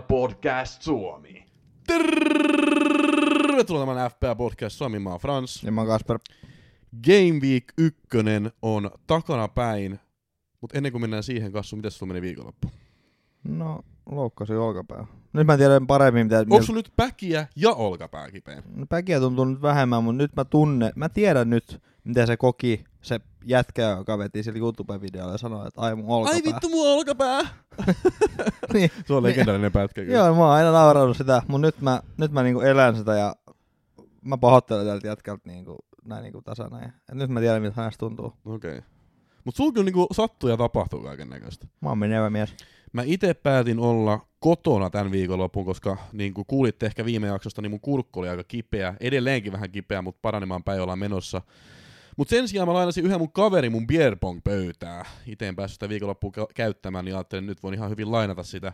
FPL Podcast Suomi. Tervetuloa tämän FPA Podcast Suomi, mä oon Frans. Ja mä oon Kasper. Game Week 1 on takana päin, mutta ennen kuin mennään siihen, Kassu, miten sulla meni viikonloppu? No, loukkasin olkapää. Nyt mä tiedän paremmin, mitä... Onko sulla nyt päkiä ja olkapää kipeä? No, päkiä tuntuu nyt vähemmän, mutta nyt mä tunne, mä tiedän nyt, mitä se koki, se jätkä, joka veti sillä YouTube-videolla ja sanoi, että ai mun olkapää. Ai vittu, mun olkapää! niin. Se on legendaarinen pätkä kyllä. Joo, mä oon aina nauranut sitä, mutta nyt mä, nyt mä niinku elän sitä ja mä pahoittelen tältä jätkältä niinku, näin niinku tasana. Et nyt mä tiedän, miltä hänestä tuntuu. Okei. Okay. Mut sulla kyllä niinku sattuu ja tapahtuu kaiken näköistä. Mä oon menevä mies. Mä itse päätin olla kotona tämän viikonlopun, koska niin kuin kuulitte ehkä viime jaksosta, niin mun kurkku oli aika kipeä. Edelleenkin vähän kipeä, mutta paranemaan päin ollaan menossa. Mutta sen sijaan mä lainasin yhden mun kaveri mun beerpong pöytää. Itse en päässyt sitä viikonloppua kä- käyttämään, niin ajattelin, että nyt voin ihan hyvin lainata sitä.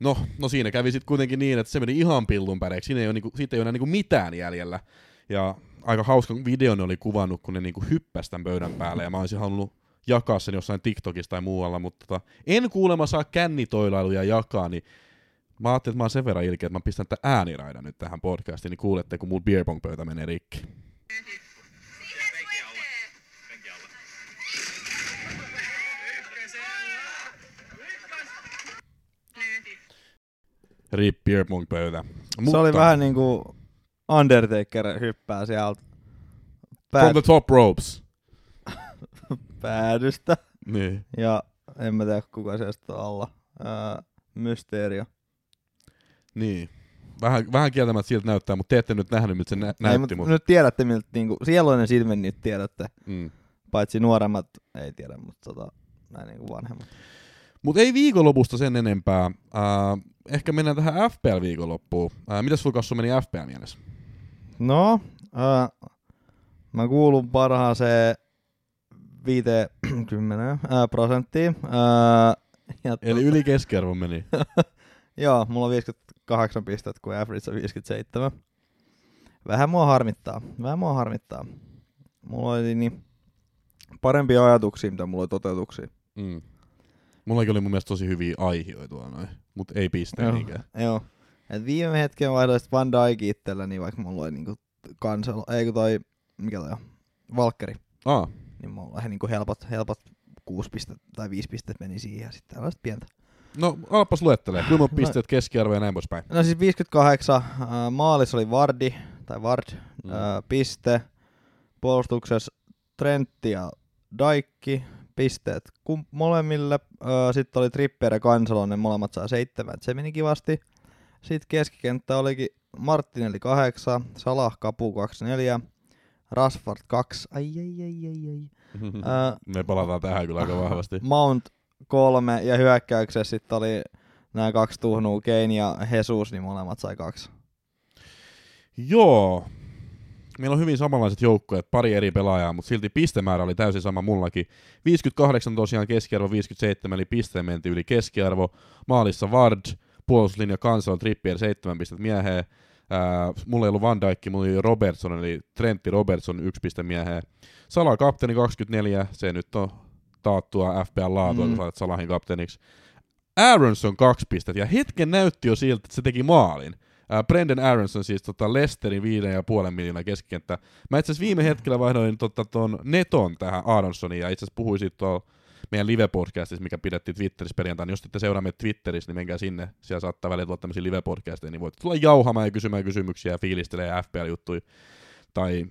No, no siinä kävi sitten kuitenkin niin, että se meni ihan pillun päreiksi. Siinä ei ole, niinku, siitä ei ole enää niinku mitään jäljellä. Ja aika hauska video ne oli kuvannut, kun ne niinku hyppäsi tämän pöydän päälle. Ja mä olisin halunnut jakaa sen jossain TikTokissa tai muualla, mutta tota, en kuulemma saa kännitoilailuja jakaa, niin mä ajattelin, että mä oon sen verran ilkeä, että mä pistän tämän ääniraidan nyt tähän podcastiin, niin kuulette, kun mun beerpong pöytä menee rikki. Rip beerpong pöytä. Se oli vähän niinku Undertaker hyppää sieltä From the top ropes. päädystä. Niin. Ja en mä tiedä kuka se sitten on alla. Ää, Mysteerio. Niin. Vähän, vähän kieltämättä siltä näyttää, mutta te ette nyt nähnyt, miltä se nä- Ei, näytti. mut Mutta... Nyt tiedätte, miltä niinku, sieloinen silmin nyt tiedätte. Mm. Paitsi nuoremmat ei tiedä, mutta tota, näin niinku vanhemmat. Mut ei viikonlopusta sen enempää. Äh, ehkä mennään tähän FPL-viikonloppuun. Äh, mitäs sulla kanssa meni FPL mielessä? No, ää, mä kuulun parhaaseen 50 ää, prosenttiin. Ää, ja Eli yli keskiarvon meni. Joo, mulla on 58 pistettä, kun average on 57. Vähän mua harmittaa. Vähän mua harmittaa. Mulla oli niin parempia ajatuksia, mitä mulla oli toteutuksia. Mm. Mullakin oli mun mielestä tosi hyviä aihioita noin, mutta ei piste Joo. niinkään. Joo. Et viime hetken vaihdoin sit Van Dijk itsellä, niin vaikka mulla oli niinku kansalo, ei kun toi, mikä toi on, Valkkeri, Ah, niin mulla oli niinku helpot, helpot 6 pistettä tai 5 pistettä meni siihen ja sitten tällaista pientä. no alappas luettelee. Kuinka No. pisteet keskiarvo ja näin poispäin. No siis 58, äh, maalis oli Vardi, tai Vard, mm. äh, piste. Puolustuksessa Trentti ja Daikki, pisteet kum- molemmille. Sitten oli Trippier ja Kansalonen, molemmat saa seitsemän, se meni kivasti. Sitten keskikenttä olikin Martinelli 8, Salah Kapu 24, Rasford 2, ai ai ai ai ai. Äh, Me palataan tähän kyllä aika vahvasti. Mount 3 ja hyökkäyksessä sitten oli nämä kaksi tuhnua, Kane ja Jesus, niin molemmat sai kaksi. Joo. Meillä on hyvin samanlaiset joukkueet, pari eri pelaajaa, mutta silti pistemäärä oli täysin sama mullakin. 58 tosiaan keskiarvo, 57 eli pisteen menti yli keskiarvo. Maalissa Vard, puolustuslinja Kansal, Trippier 7 pistet mieheen. Ää, mulla ei ollut Van Dijk, mulla oli Robertson, eli Trentti Robertson 1 piste mieheen. Sala kapteeni 24, se nyt on taattua FPL laatua, mm. Kun sait Salahin kapteeniksi. Aronson kaksi pistettä, ja hetken näytti jo siltä, että se teki maalin. Ää, Brendan Aronson siis tota Lesterin viiden ja puolen miljoonaa keskikenttä. Mä itse asiassa viime hetkellä vaihdoin tota, ton Neton tähän Aronsoniin ja itse asiassa puhuin siitä tuolla meidän live-podcastissa, mikä pidettiin Twitterissä perjantaina. Jos ette seuraa meitä Twitterissä, niin menkää sinne. Siellä saattaa välillä tulla tämmöisiä live-podcasteja, niin voitte tulla jauhamaan ja kysymään kysymyksiä ja fiilistelee FPL-juttuja. Tai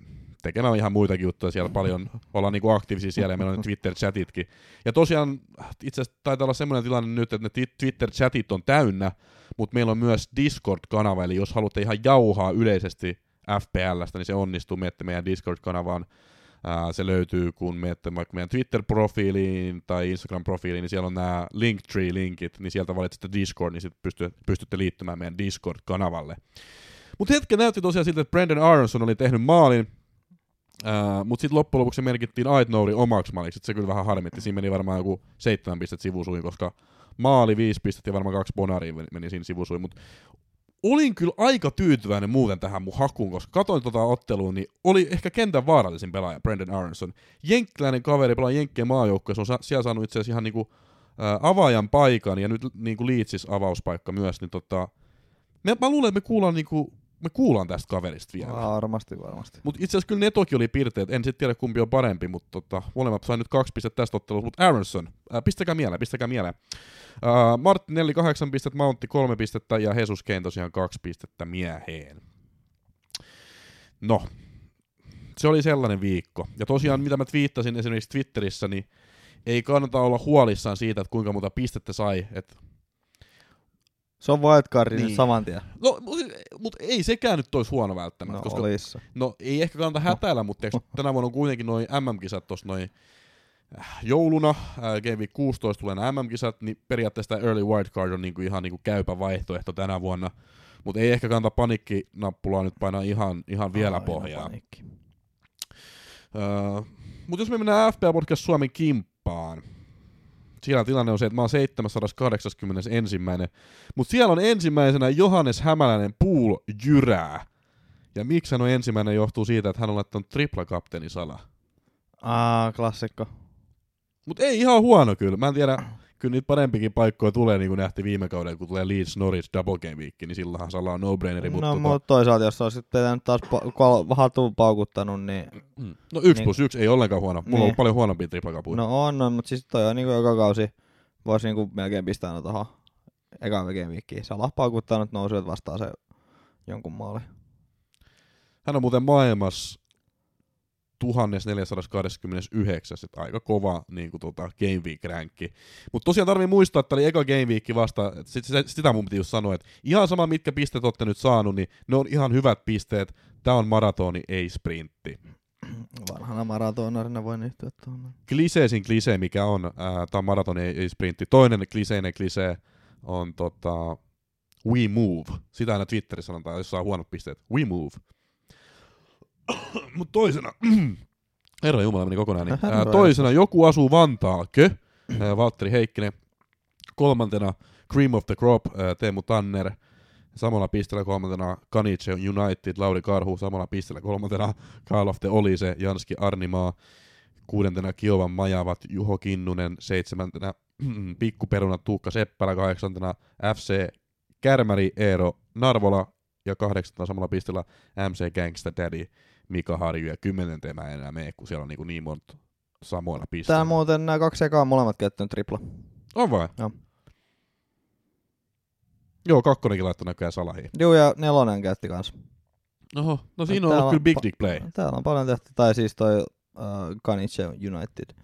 tekemään ihan muitakin juttuja siellä paljon, ollaan niinku aktiivisia siellä ja meillä on ne Twitter-chatitkin. Ja tosiaan itse asiassa taitaa olla semmoinen tilanne nyt, että ne ti- Twitter-chatit on täynnä, mutta meillä on myös Discord-kanava, eli jos haluatte ihan jauhaa yleisesti FPLstä, niin se onnistuu, menette meidän Discord-kanavaan. Se löytyy, kun menette vaikka meidän Twitter-profiiliin tai Instagram-profiiliin, niin siellä on nämä Linktree-linkit, niin sieltä valitsette Discord, niin sitten pystytte, pystytte liittymään meidän Discord-kanavalle. Mutta hetken näytti tosiaan siltä, että Brandon Aronson oli tehnyt maalin, Uh, mutta sitten loppujen lopuksi se merkittiin Aitnouri omaksi maaliksi, se kyllä vähän harmitti. Siinä meni varmaan joku seitsemän pistettä sivusuihin, koska maali viisi pistettä ja varmaan kaksi bonaria meni- siinä sivusuihin. Mutta olin kyllä aika tyytyväinen muuten tähän mun hakuun, koska katoin tota ottelua, niin oli ehkä kentän vaarallisin pelaaja, Brendan Aronson. Jenkkiläinen kaveri pelaa Jenkkien maajoukkueessa, on sa- siellä saanut itse asiassa ihan niinku ää, avaajan paikan ja nyt niin kuin Leedsis avauspaikka myös, niin tota, me, mä luulen, että me kuullaan, niin kuin, me kuullaan tästä kaverista vielä. Varmasti, varmasti. Mutta itse asiassa kyllä Netokin oli piirteet, en sitten tiedä kumpi on parempi, mutta tota, molemmat sai nyt kaksi pistettä tästä ottelusta, mutta Aronson, ää, pistäkää mieleen, pistäkää mieleen. Ää, Martinelli kahdeksan pistettä, Mountti kolme pistettä ja Jesus Kane tosiaan kaksi pistettä mieheen. No, se oli sellainen viikko. Ja tosiaan, mitä mä twiittasin esimerkiksi Twitterissä, niin ei kannata olla huolissaan siitä, että kuinka monta pistettä sai. Et, Se on wildcardin Niin. saman tien. no, mutta mut ei sekään nyt olisi huono välttämättä. No koska, olis. no ei ehkä kannata hätäillä, mutta eikö tänä vuonna on kuitenkin noin MM-kisat tuossa noin äh, jouluna, äh, Game Week 16 tulee nämä MM-kisat, niin periaatteessa tämä Early Wildcard on niinku ihan niinku käypä vaihtoehto tänä vuonna. Mutta ei ehkä kannata panikkinappulaa nyt painaa ihan, ihan vielä Aina pohjaa. Öö, mutta jos me mennään FPL Podcast Suomen kimppaan, siellä tilanne on se, että mä oon 781. Mutta siellä on ensimmäisenä Johannes Hämäläinen Pool Jyrää. Ja miksi hän on ensimmäinen johtuu siitä, että hän on laittanut tripla kapteeni sala. Aa, klassikko. Mutta ei ihan huono kyllä. Mä en tiedä, kyllä niitä parempikin paikkoja tulee, niin kuin nähtiin viime kaudella, kun tulee Leeds Norwich Double Game Week, niin silloinhan Sala on no-braineri. Mutta no, tota, mutta toisaalta, jos olisit teidän taas pa- hatun paukuttanut, niin... mm. no yksi niin- plus yksi ei ollenkaan huono. Mulla on Niin. ollut paljon huonompia triplakapuja. No on, on mutta siis toi on niinku joka kausi voisi niinku melkein pistää aina tohon ekaan game weekiin. Salah paukuttanut nousivat vastaan se jonkun maali. Hän on muuten maailmassa 1429, että aika kova niin kuin, tota, Game Week-ränkki. Mutta tosiaan tarvii muistaa, että oli eka Game Week vasta, että sit, sit, sitä mun piti just sanoa, että ihan sama mitkä pisteet olette nyt saanut, niin ne on ihan hyvät pisteet. Tämä on maratoni, ei sprintti. Vanhana maratonarina voin yhtyä tuohon. Kliseesin klisee, mikä on, tämä on maratoni, ei, ei sprintti. Toinen kliseinen klisee on tota, we move. Sitä aina Twitterissä sanotaan, jos saa huonot pisteet. We move. Mutta toisena, herra Jumala meni kokonaan, niin, ää, toisena joku asuu Vantaakö, ää, Valtteri Heikkinen. Kolmantena Cream of the Crop, ää, Teemu Tanner. Samalla pisteellä kolmantena Kanice United, Lauri Karhu. Samalla pisteellä kolmantena Call of the Olise, Janski Arnimaa. Kuudentena Kiovan Majavat, Juho Kinnunen. Seitsemäntenä Pikkuperuna, Tuukka Seppälä. Kahdeksantena FC Kärmäri, Eero Narvola. Ja kahdeksantena samalla pisteellä MC Gangsta Daddy, Mika Harju. Ja kymmenenteen mä en enää mene, kun siellä on niin, niin monta samoilla pisteillä. Tää muuten nämä kaksi ekaa on molemmat käyttänyt tripla. On vai? Joo. Joo, kakkonenkin laittoi näköjään salahiin. Juu, ja nelonen käytti kans. Oho, no siinä on ollut kyllä big dick play. Täällä on paljon tehty, tai siis toi uh, Kanice United.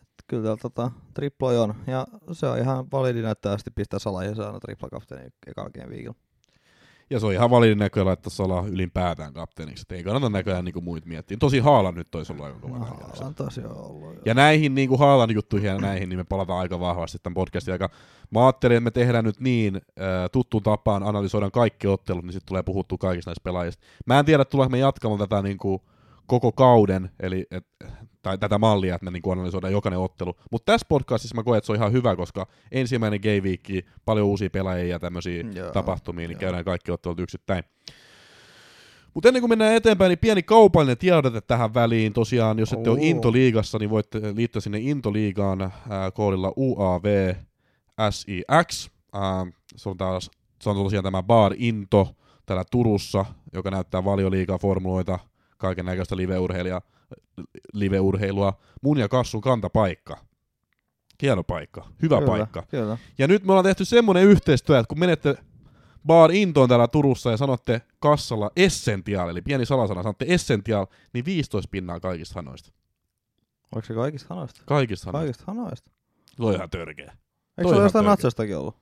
Et kyllä täällä tota, triploja on, ja se on ihan validi näyttävästi pistää Salah ja saada tripla kapteeni ekaa game viikolla. Ja se on ihan validin näköjään laittaa Salah ylipäätään kapteeniksi. Et ei kannata näköjään niinku muut miettiä. Tosi Haalan nyt olisi ollut aika kova. No, tosiaan ollut. jo. Ja näihin niin kuin Haalan juttuihin ja näihin, niin me palataan aika vahvasti tämän podcastin aika. Mä ajattelin, että me tehdään nyt niin äh, tuttuun tapaan, analysoidaan kaikki ottelut, niin sitten tulee puhuttua kaikista näistä pelaajista. Mä en tiedä, tuleeko me jatkamaan tätä niin kuin koko kauden, eli et, tai tätä mallia, että me niin analysoidaan jokainen ottelu. Mutta tässä podcastissa mä koen, että se on ihan hyvä, koska ensimmäinen game week, paljon uusia pelaajia ja tämmöisiä Joo, tapahtumia, niin joo. käydään kaikki ottelut yksittäin. Mutta ennen kuin mennään eteenpäin, niin pieni kaupallinen tiedote tähän väliin. Tosiaan, jos ette ole Oo. Into-liigassa, niin voitte liittyä sinne Into-liigaan äh, koodilla UAVSIX. Äh, se, on taas, se on tosiaan tämä Bar Into täällä Turussa, joka näyttää valioliigaa formuloita, kaiken näköistä live-urheilijaa, live-urheilua. Mun ja Kassun kantapaikka. Hieno paikka, hyvä kyllä, paikka. Kyllä. Ja nyt me ollaan tehty semmonen yhteistyö, että kun menette Bar Intoon täällä Turussa ja sanotte kassalla Essential, eli pieni salasana, sanotte Essential, niin 15 pinnaa kaikista hanoista. Oliko se kaikista hanoista? Kaikista hanoista. Kaikista hanoista. On ihan törkeä. Eikö Toi se ole jostain törkeä. natsostakin ollut?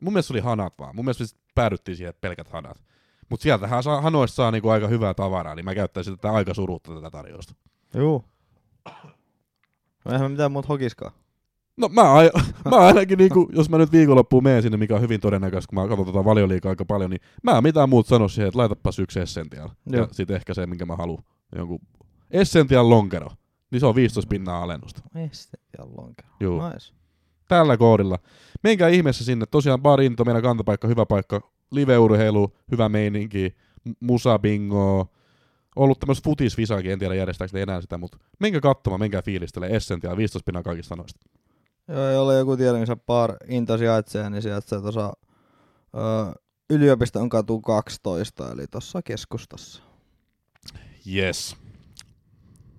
Mun mielestä se oli hanat vaan. Mun mielestä siis päädyttiin siihen, että pelkät hanat. Mutta sieltähän saa, hanoista saa niinku aika hyvää tavaraa, niin mä käyttäisin tätä aika surutta tätä tarjousta. Juu. No eihän mitään muuta hokiskaan. No mä, ai, mä ainakin, niinku, jos mä nyt viikonloppuun menen sinne, mikä on hyvin todennäköistä, kun mä katson tota valioliikaa aika paljon, niin mä en mitään muuta sano siihen, että laitapas yksi Essential. Ja Joo. sit ehkä se, minkä mä haluan. Jonkun Essential lonkero. Niin se on 15 pinnaa alennusta. Ja lonkero. Juu. Nice. Tällä koodilla. Menkää ihmeessä sinne. Tosiaan Bar Into, meidän kantapaikka, hyvä paikka. Live-urheilu, hyvä meininki, musabingo. Ollut tämmöistä futisvisaakin, en tiedä järjestääkö enää sitä, mutta menkää katsomaan, menkää fiilistele. Essential, 15 pinnaa kaikista sanoista. Joo, ei ole joku tiedä, missä Bar Into sijaitsee, niin sijaitsee tuossa öö, yliopiston katu 12, eli tuossa keskustassa. Yes.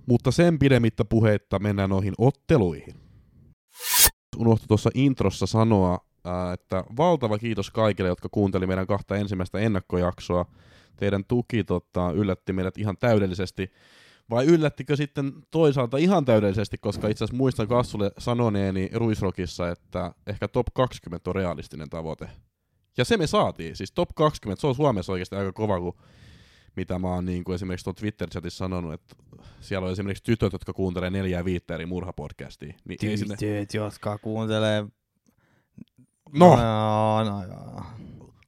Mutta sen pidemmittä puheitta mennään noihin otteluihin. Unohtu tuossa introssa sanoa, että valtava kiitos kaikille, jotka kuunteli meidän kahta ensimmäistä ennakkojaksoa. Teidän tuki tota, yllätti meidät ihan täydellisesti. Vai yllättikö sitten toisaalta ihan täydellisesti, koska itse asiassa muistan Kassulle sanoneeni Ruisrokissa, että ehkä top 20 on realistinen tavoite. Ja se me saatiin. Siis top 20, se on Suomessa oikeasti aika kova, kun mitä mä oon niin kuin esimerkiksi tuon Twitter-chatissa sanonut, että siellä on esimerkiksi tytöt, jotka kuuntelee neljää viittä eri murhapodcastia. Niin ei sinne... Tytöt, jotka kuuntelee... No, no, no joo.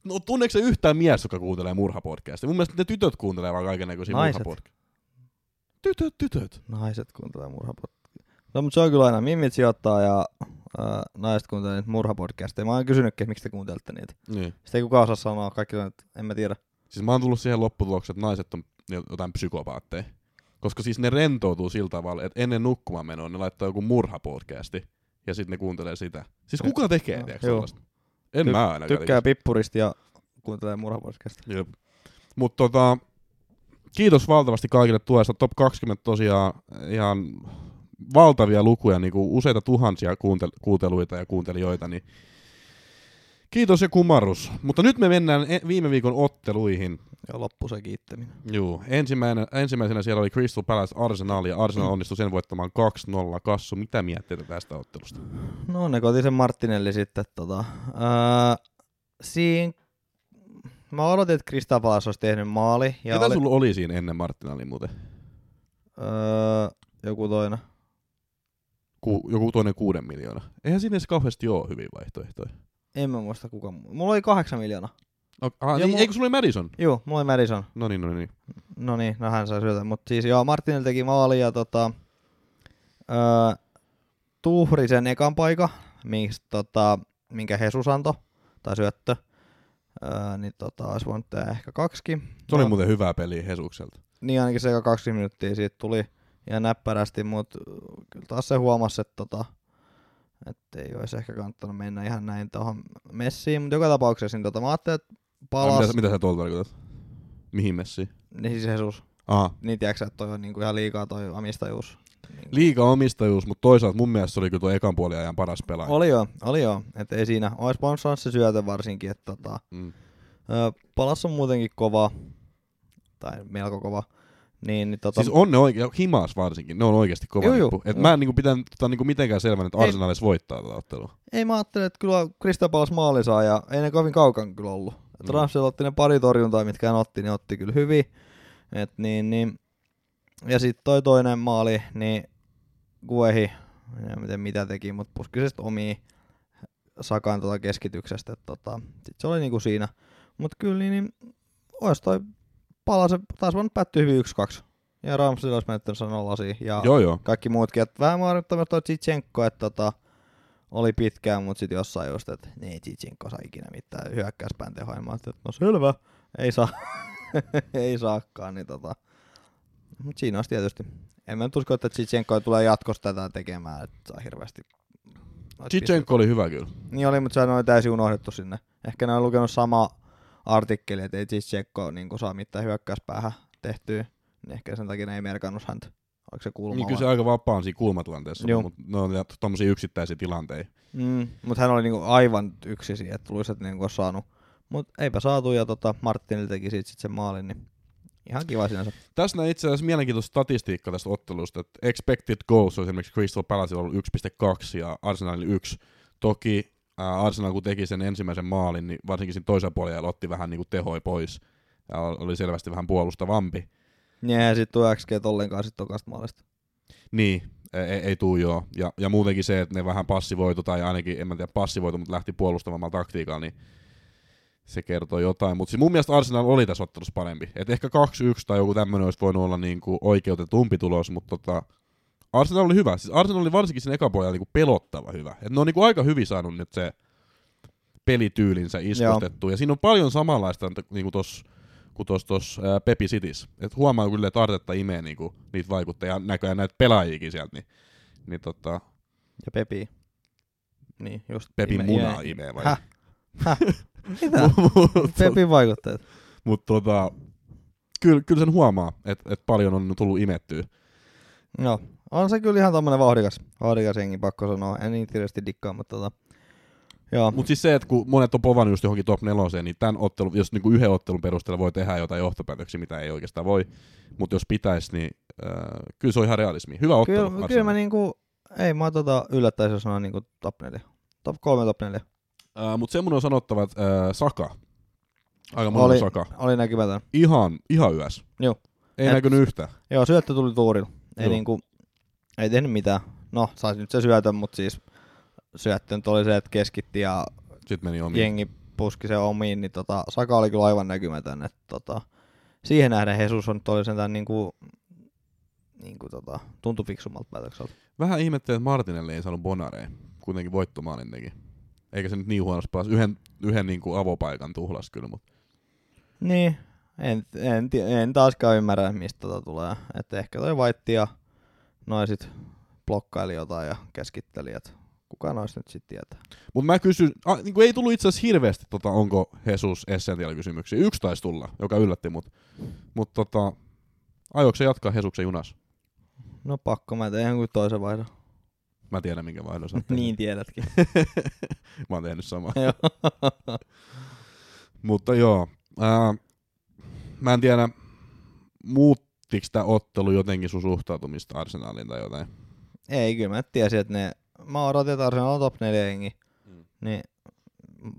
no tunneeko se yhtään mies, joka kuuntelee murhapodcastia? Mun mielestä ne tytöt kuuntelee vaan kaiken näköisiä Naiset. murhapodcasteja. Tytöt, tytöt. Naiset kuuntelee murhapodcastia. No, mutta se on kyllä aina mimmit sijoittaa ja äh, naiset kuuntelee niitä murhapodcasteja. Mä oon kysynytkin, että miksi te kuuntelette niitä. Niin. Sitten ei kukaan osaa sanoa, kaikki on, että en mä tiedä. Siis mä oon tullut siihen lopputulokseen, että naiset on jotain psykopaatteja. Koska siis ne rentoutuu sillä tavalla, että ennen nukkumaan menoa ne laittaa joku murhapodcasti ja sitten ne kuuntelee sitä. Siis kuka tekee, Joo. tiedätkö sellaista? En Ty- mä ainakaan. Tykkää pippurista ja kuuntelee murhapodcastia. Jep. Mut tota, kiitos valtavasti kaikille tuesta. Top 20 tosiaan ihan valtavia lukuja, niinku useita tuhansia kuuntel- kuunteluita ja kuuntelijoita, niin kiitos ja kumarrus. Mutta nyt me mennään e- viime viikon otteluihin. Ja loppu se kiittäminen. Juu, ensimmäisenä, ensimmäisenä siellä oli Crystal Palace Arsenal, ja Arsenal onnistui sen voittamaan 2-0. Kassu, mitä mietteitä tästä ottelusta? No ne kotisen Martinelli sitten tota. Öö, siinä mä odotin, että Krista Palas olisi tehnyt maali. Ja Ketä oli, sulla oli siinä ennen Martinalin muuten? öö, joku toinen. Ku, joku toinen kuuden miljoona. Eihän siinä edes kauheasti ole hyviä vaihtoehtoja. En mä muista kuka. mu- Mulla oli kahdeksan miljoonaa. Oh, ah, niin, mu- Eikö sulla oli Madison? Juu, mulla oli Madison. No niin, no niin. No niin, no hän sai syötä. Mutta siis joo, Martinelli teki maali ja tota, öö, tuhri sen ekan paika, minkä, tota, minkä Jesus antoi, tai syöttö. Öö, niin tota, olisi voinut tehdä ehkä kaksikin. Se oli No, muuten hyvää peliä Hesukselta. Niin ainakin se eka 20 minuuttia siitä tuli ihan näppärästi, mutta kyllä taas se huomasi, että tota, että ei olisi ehkä kannattanut mennä ihan näin tuohon messiin, mutta joka tapauksessa niin tota, mä ajattelin, että palas, mitä, mitä sä tuolta tarkoitat? Mihin messiin? niin siis Jesus, Aha. niin tiedätkö, että toi on niinku ihan liikaa toi omistajuus. Niin, Liika omistajuus, mutta toisaalta mun mielestä se oli kyllä tuo ekan puolin ajan paras pelaaja. oli joo, oli joo, että ei siinä, olisi saada se syötä varsinkin, että tota, Mm. palas on muutenkin kova, tai melko kova, niin, niin tota, Siis on ne oikein, himas varsinkin, ne on oikeasti kova juu, nippu. Et juu. mä en niinku pitänyt tota, niinku mitenkään selvänä, että Ei. Arsenal edes voittaa tätä ottelua. Ei mä ajattelin, että kyllä Krista Palas maali saa ja ei ne kovin kaukan kyllä ollut. Mm. Ramsey otti ne pari torjuntaa, mitkä hän otti, niin otti kyllä hyvin. Et niin, niin. Ja sitten toi toinen maali, niin Guehi, en tiedä mitä teki, mutta puski se sit omia Sakan tota keskityksestä. Tota, sit se oli niinku siinä. Mutta kyllä niin, niin ois toi pala se taas voinut päättyä hyvin 1-2. Ja Ramsey olisi menettänyt sen nollasi. Ja Joo joo. kaikki muutkin. Et vähän maarittaa myös toi Tsitsenko, että tota, oli pitkään, mutta sitten jossain just, että ei Tsitsenko saa ikinä mitään hyökkäyspään tehoa. Mä että no selvä, ei saa, ei saakaan. Niin tota. Mutta siinä olisi tietysti. En mä nyt usko, että Tsitsenko tulee jatkossa tätä tekemään, että saa hirveästi. Chichenko oli hyvä kyllä. Niin oli, mutta se on täysin unohdettu sinne. Ehkä ne on lukenut sama artikkeli, että ei Tsitsenko niin saa mitään hyökkäyspäähän tehtyä. Niin ehkä sen takia ne ei merkannut häntä. Oliko se kulma? Niin kyllä se aika vapaan siinä kulmatilanteessa, Joo. mutta ne on tommosia yksittäisiä tilanteita. Mm, mutta hän oli niinku aivan yksi siihen, että tulisi, että niinku olisi saanut. Mutta eipä saatu ja tota, Martinille teki siitä sit sen maalin, niin ihan kiva sinänsä. Tässä näin itse asiassa mielenkiintoista statistiikkaa tästä ottelusta, että expected goals on esimerkiksi Crystal Palacella ollut 1.2 ja Arsenalin 1. Toki Arsenal kun teki sen ensimmäisen maalin, niin varsinkin siinä toisella puolella otti vähän niinku tehoi pois ja oli selvästi vähän puolustavampi. Ja sit tuo XG ollenkaan sit tokasta maalista. Niin, ei, ei, ei tuu joo. Ja, ja muutenkin se, että ne vähän passivoitu, tai ainakin, en mä tiedä passivoitu, mutta lähti puolustavammalla taktiikalla, niin se kertoo jotain. Mutta siis mun mielestä Arsenal oli tässä ottelussa parempi. Et ehkä 2-1 tai joku tämmöinen olisi voinut olla niinku oikeutetumpi tulos, mutta tota, Arsenal oli hyvä. Siis Arsenal oli varsinkin sen ekapuolella niinku pelottava hyvä. Et ne on niinku aika hyvin saanut nyt se pelityylinsä iskostettua. Ja siinä on paljon samanlaista niinku tos, kuin tuossa tos, ää, Pepi Cities. Et huomaa kyllä, että Artetta imee niinku, niitä vaikuttajia, näköjään näitä pelaajiakin sieltä. Niin, niin tota, Ja Pepi. Niin, just. Pepin ime- munaa ime- imee vai? Häh? Häh? Mitä? Pepin vaikutteet. Mutta tota, kyllä, kyllä sen huomaa, että et paljon on tullut imettyä. Joo. On se kyllä ihan tommonen vauhdikas, vauhdikas jengi, pakko sanoa. En niin hirveästi dikkaa, mutta tota... Joo. Mutta siis se, että kun monet on povannut just johonkin top neloseen, niin tämän ottelun, jos niinku yhden ottelun perusteella voi tehdä jotain johtopäätöksiä, mitä ei oikeastaan voi, mutta jos pitäisi, niin äh, kyllä se on ihan realismi. Hyvä ottelu. Kyllä, kyllä mä niinku... Ei mä tota yllättäisi, jos sanoa niinku top 4. Top 3, top 4. Äh, mutta semmoinen on sanottava, että äh, Saka, aika moni Oli- Saka, Oli näkymätön. ihan, ihan yös. Joo. Ei Et- näkynyt yhtään. Joo, syöttö tuli tuurilla. Ei Joo. niinku... Ei tehnyt mitään. No, saisi nyt se syötön, mutta siis syöttö nyt oli se, että keskitti ja Sitten meni omiin. jengi puski se omiin, niin tota, Saka oli kyllä aivan näkymätön. Että tota, siihen nähden Jesus on oli sentään niinku, niinku tota, tuntui fiksummalta päätökseltä. Vähän ihmettelee, että Martinelli ei saanut Bonareen. Kuitenkin voittomaalin teki. Eikä se nyt niin huonosti palas. Yhden, yhden niin kuin avopaikan tuhlas kyllä, mutta Niin, en, en, en taaskaan ymmärrä, mistä tota tulee. Että ehkä toi Vaitti ja noin sit blokkaili jotain ja keskitteli, että kuka noista nyt sitten tietää. Mutta mä kysyn, a, niin ei tullut itse asiassa hirveästi, tota, onko Jesus essential kysymyksiä. Yksi taisi tulla, joka yllätti mut. Mutta tota, aiotko se jatkaa Hesuksen junas? No pakko, mä teen jonkun toisen vaihdon. Mä tiedän, minkä vaihdon sä niin tiedätkin. Mä oon tehnyt samaa. Mutta joo, ää, mä en tiedä, muuttiko tämä ottelu jotenkin sun suhtautumista Arsenaliin tai jotain? Ei, kyllä mä tiesin, että ne, mä odotin, että Arsenal on top 4 jengi. Mm. Niin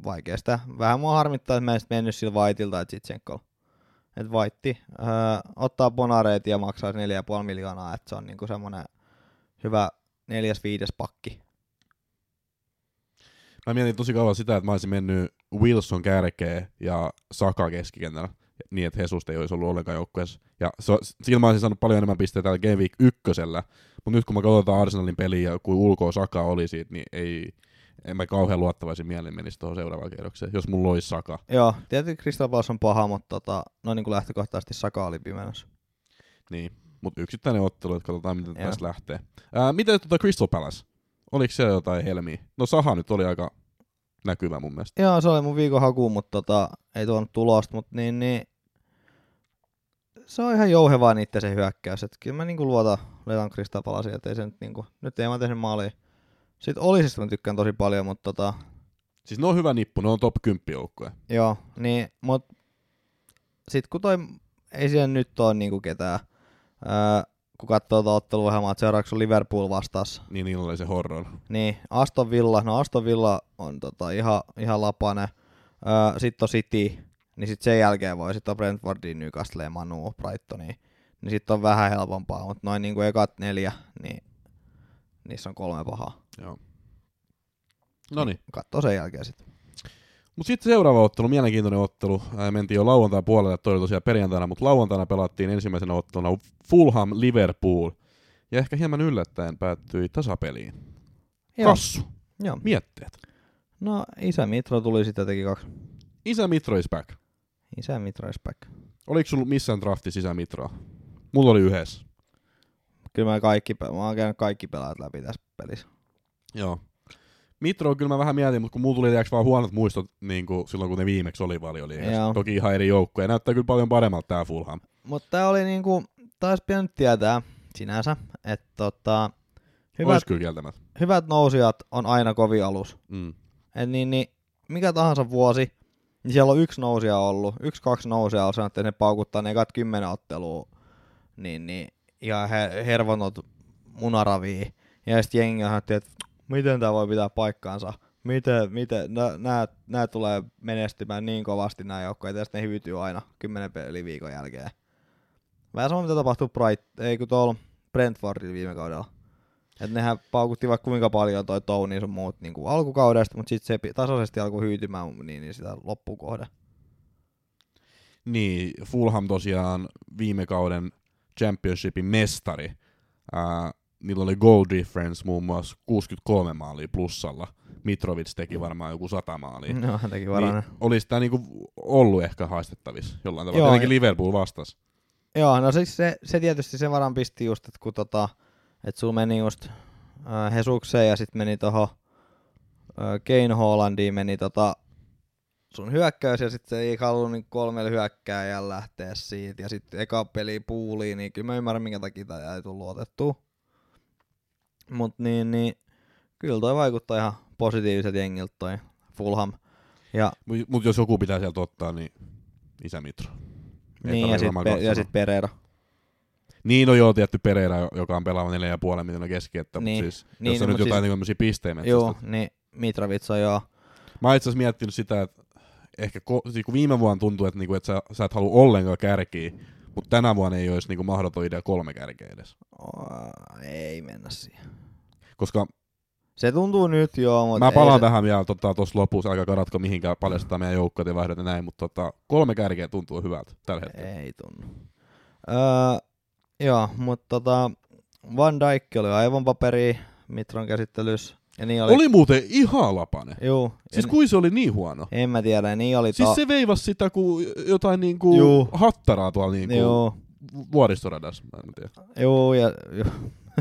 vaikea sitä. Vähän mua harmittaa, että mä en sit mennyt sillä Vaitilta tai Zitsenkolla. Että Vaitti öö, ottaa bonareet ja maksaa 4,5 miljoonaa, että se on niinku semmonen hyvä neljäs viides pakki. Mä mietin tosi kauan sitä, että mä olisin mennyt Wilson kärkeen ja Saka keskikentällä niin, että Hesusta ei olisi ollut ollenkaan joukkueessa. Ja so, sillä mä olisin saanut paljon enemmän pisteitä täällä Game Week ykkösellä, mutta nyt kun mä katsotaan Arsenalin peliä ja kun ulkoa Saka oli siitä, niin ei, en mä kauhean luottavaisin mielin menisi tuohon seuraavaan kierrokseen, jos mulla olisi Saka. Joo, tietysti Palace on paha, mutta tota, no niin kuin lähtökohtaisesti Saka oli pimeässä. Niin, mutta yksittäinen ottelu, että katsotaan miten Joo. tästä lähtee. Ää, miten tota Crystal Palace? Oliko siellä jotain helmiä? No Saha nyt oli aika näkyvä mun mielestä. Joo, se oli mun viikon haku, mutta tota, ei tuonut tulosta, mutta niin, niin se on ihan jouhevaa niitten se hyökkäys. Et kyllä mä niinku luotan Letan Kristapalasia, että ei se nyt niinku, nyt ei mä tehnyt maalia. Sitten Olisista mä tykkään tosi paljon, mutta tota, Siis ne on hyvä nippu, ne on top 10 joukkue. joo, niin, mut sit kun toi, ei siellä nyt ole niinku ketään, öö, kun katsoo tuota otteluohjelmaa, että seuraavaksi on Liverpool vastaassa, Niin niillä oli se horror. Niin, Aston Villa, no Aston Villa on tota ihan, ihan lapane. Öö, sitten on City, niin sitten sen jälkeen voi sitten on Brentfordiin, Newcastle, Manu, Brightoniin. Niin sitten on vähän helpompaa, mutta noin niinku ekat neljä, niin niissä on kolme pahaa. Joo. No niin. Katsoo sen jälkeen sitten. Mutta sitten seuraava ottelu, mielenkiintoinen ottelu. Ää, mentiin jo lauantai puolelle, toi oli tosiaan perjantaina, mutta lauantaina pelattiin ensimmäisenä otteluna Fulham Liverpool. Ja ehkä hieman yllättäen päättyi tasapeliin. Joo. Kassu, Joo. mietteet. No isä Mitro tuli sitten teki kaksi. Isä Mitro is back. Isä Mitro is back. Oliko sulla missään draftissa Isä Mitroa? Mulla oli yhdessä. Kyllä mä, kaikki, mä oon käynyt kaikki pelaajat läpi tässä pelissä. Joo. Mitro kyllä mä vähän mietin, mutta kun mulla tuli tiiäks vaan huonot muistot niin kuin silloin, kun ne viimeksi oli valioliigassa. Toki ihan eri joukkuja. Näyttää kyllä paljon paremmalta tää Fulham. Mutta tää oli niinku, taas pitänyt tietää sinänsä, että tota, hyvät, hyvät nousijat on aina kovin alus. Mm. Et niin, niin, mikä tahansa vuosi, niin siellä on yksi nousija ollut, yksi kaksi nousijaa on sanonut, että ne paukuttaa ne ekat kymmenen ottelua, niin, niin ihan he, hervonot munaraviin. Ja sitten jengi on sanottu, että miten tämä voi pitää paikkaansa, miten, miten, nämä tulee menestymään niin kovasti nämä joukkoja, ja sitten ne hyytyy aina kymmenen peliviikon jälkeen. Vähän sama mitä tapahtui Bright, ei kun tuolla Brentfordilla viime kaudella. Et nehän paukutti vaikka kuinka paljon toi Tony sun muut niin kuin alkukaudesta, mutta sitten se tasaisesti alkoi hyytymään niin, niin sitä loppukohde. Niin, Fulham tosiaan viime kauden championshipin mestari. Ää, niillä oli goal difference muun muassa 63 maalia plussalla. Mitrovic teki varmaan joku 100 maalia. No, hän teki varanen. Niin olisi tämä niinku ollut ehkä haistettavissa jollain tavalla. Joo, Tietenkin Liverpool vastas. Joo, no siis se, se tietysti sen varan pisti just, että kun tota, että sulla meni just äh, Hesukseen ja sitten meni toho ö, Kane Hollandiin meni tota sun hyökkäys ja sitten se ei halunnut niin kolmelle hyökkääjän lähteä siitä. Ja sitten eka peli puuliin, niin kyllä mä ymmärrän minkä takia tämä ei tullut otettua. Mut niin, niin kyllä toi vaikuttaa ihan positiiviset jengiltä toi Fulham. Ja, Mutta jos joku pitää sieltä ottaa, niin isä Mitro. Ei niin, ja sitten pe- sit Pereira. Niin on joo tietty Pereira, joka on pelaava 4,5 miljoonaa keski, että Niin, niin, siis, niin, jos on no, nyt jotain siis- tämmöisiä pisteitä Joo, niin Mitrovic on joo. Mä oon itse asiassa miettinyt sitä, että ehkä ko- siis kun viime vuonna tuntui, että, niinku, että sä, sä et halua ollenkaan kärkiä, mutta tänä vuonna ei olisi niinku mahdoton idea kolme kärkeä edes. Oh, ei mennä siihen. Koska Se tuntuu nyt joo, mutta mä palaan se, tähän vielä tota, tuossa lopussa, aika karatko mihinkään paljastaa meidän joukkoja ja vaihdot ja näin, mutta tota, kolme kärkeä tuntuu hyvältä tällä hetkellä. Ei tunnu. Öö, joo, mutta tota, Van Dijk oli aivan paperi Mitron käsittelyssä. Ja niin oli. Oli muuten ihan lapane. Juu. Siis en, kuin se oli niin huono? en mä tiedä, niin oli Siis ta- se veivasi sitä kuin jotain niinku Juu. hattaraa tuolla niinku Joo, vuoristoradassa. Mä en tiedä. juu, ja,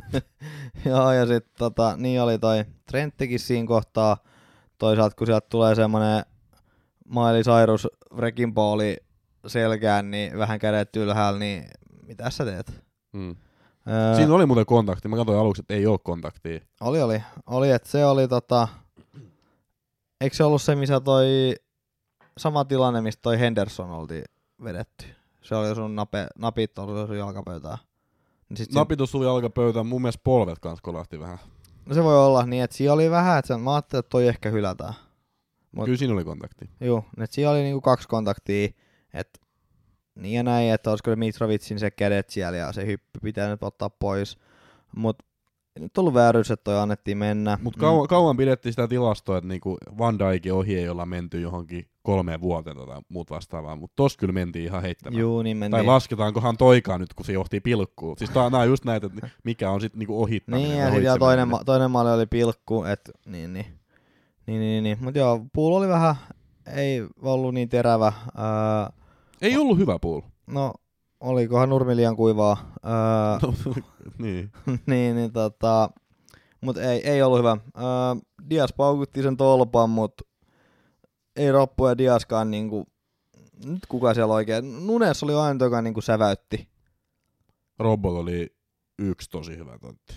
joo, ja sit tota, niin oli toi Trenttikin siinä kohtaa. Toisaalta kun sieltä tulee semmonen Miley Cyrus Wrecking Balli selkään, niin vähän kädet ylhäällä, niin mitä sä teet? Mm. Öö, Siinä oli muuten kontakti. Mä katsoin aluksi, että ei ole kontaktia. Oli, oli. Oli, että se oli tota... Eikö se ollut se, missä toi sama tilanne, mistä toi Henderson oltiin vedetty? Se oli sun nape, napit oli sun jalkapöytää. Niin sit Napitus suli jalkapöytään, mun mielestä polvet kans kolahti vähän. no se voi olla niin, että siinä oli vähän, että sen, mä ajattelin, että toi ehkä hylätään. Mut- Kyllä siinä oli kontakti. Joo, että siinä oli niinku kaksi kontaktia, että niin ja näin, että olisiko Mitrovitsin se kädet siellä ja se hyppy pitää nyt ottaa pois. Mut ei nyt ollut vääryys, että toi annettiin mennä. Mutta kauan, kauan pidettiin sitä tilastoa, että niinku Van Dijkin ohi ei olla menty johonkin kolmeen vuoteen tai muut vastaavaa, mutta tossa kyllä mentiin ihan heittämään. Juu, niin mentiin. Tai lasketaankohan toikaan nyt, kun se johti pilkkuun. Siis tää, on just näitä, että mikä on sitten niinku ohittaminen. Niin, ja ja, sit, ja ohitseminen. toinen, ma- toinen maali oli pilkku, et niin, niin. Niin, niin, niin. Mut joo, pool oli vähän, ei ollut niin terävä. Öö, Ei ollut hyvä pool. no, olikohan nurmi liian kuivaa. Öö, niin. niin, niin tota, mut ei, ei ollut hyvä. Öö, Dias paukutti sen tolpan, mut ei Roppu ja Diaskaan niinku, nyt kuka siellä oikein, Nunes oli aina, joka niinku säväytti. Robot oli yksi tosi hyvä tontti.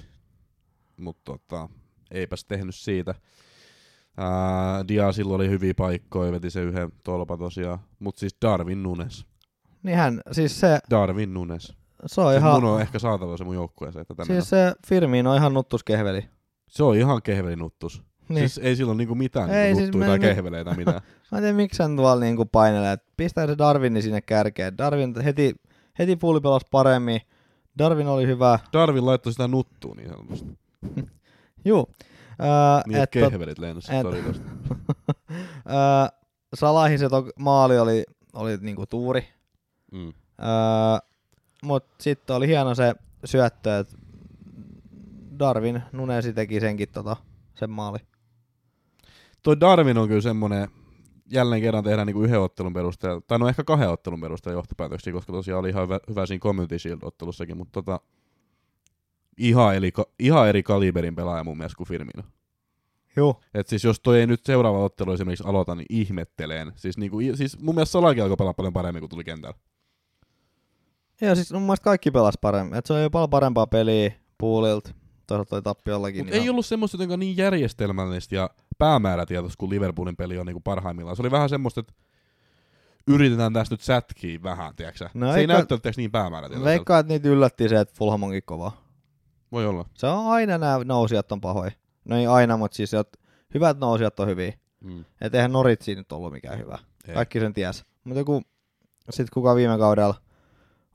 Mutta tota, eipäs tehnyt siitä. Ää, Diasilla oli hyviä paikkoja, veti se yhden tolpa tosiaan. Mutta siis Darwin Nunes. Niin hän, siis se, Darwin Nunes. se on Siis ihan, mun on ehkä saatava se mun joukkueeseen. Että tänään. siis se Firmino on ihan nuttuskehveli. Se on ihan kehvelinuttus. Niin. Siis ei sillä ole niinku mitään Ei, niinku siis nuttuja tai kehveleitä mitään. Mä en tiedä, miksi hän tuolla niinku painelee. Pistää se Darwini sinne kärkeen. Darwin heti, heti puuli pelasi paremmin. Darwin oli hyvä. Darwin laittoi sitä nuttuun niin sanotusti. Juu. Öö, Niin, että kehvelit lennossa et- öö, Salahin se to- maali oli, oli niinku tuuri. Mm. Öö, mut sitten oli hieno se syöttö, että Darwin Nunesi teki senkin tota, sen maali. Toi Darwin on kyllä semmonen, jälleen kerran tehdään niinku yhden ottelun perusteella, tai no ehkä kahden ottelun perusteella johtopäätöksiä, koska tosiaan oli ihan hyvä, hyvä siinä Community Shield-ottelussakin, mutta tota, ihan, eli, ihan eri kaliberin pelaaja mun mielestä kuin Firmino. Juu. Et siis jos toi ei nyt seuraava ottelu esimerkiksi aloita, niin ihmetteleen. Siis, niinku, siis mun mielestä Salakin alkoi pelaa paljon paremmin kuin tuli kentällä. Ja siis mun mielestä kaikki pelas paremmin. Et se on jo paljon parempaa peliä puulilta. Toisaalta toi tappiollakin. Mutta ei ollut semmoista jotenkin niin järjestelmällistä ja päämäärätietoista kuin Liverpoolin peli on niinku parhaimmillaan. Se oli vähän semmoista, että yritetään tästä nyt sätkiä vähän, tiedätkö? No Se ei näyttänyt niin päämäärätietoiselta. Veikkaan, että niitä yllätti se, että Fulham onkin kova. Voi olla. Se on aina nämä nousijat on pahoja. No ei aina, mutta siis jot, hyvät nousijat on hyviä. Mm. Et eihän Noritsi nyt ollut mikään hyvä. Ei. Kaikki sen ties. Mutta joku, sit kuka viime kaudella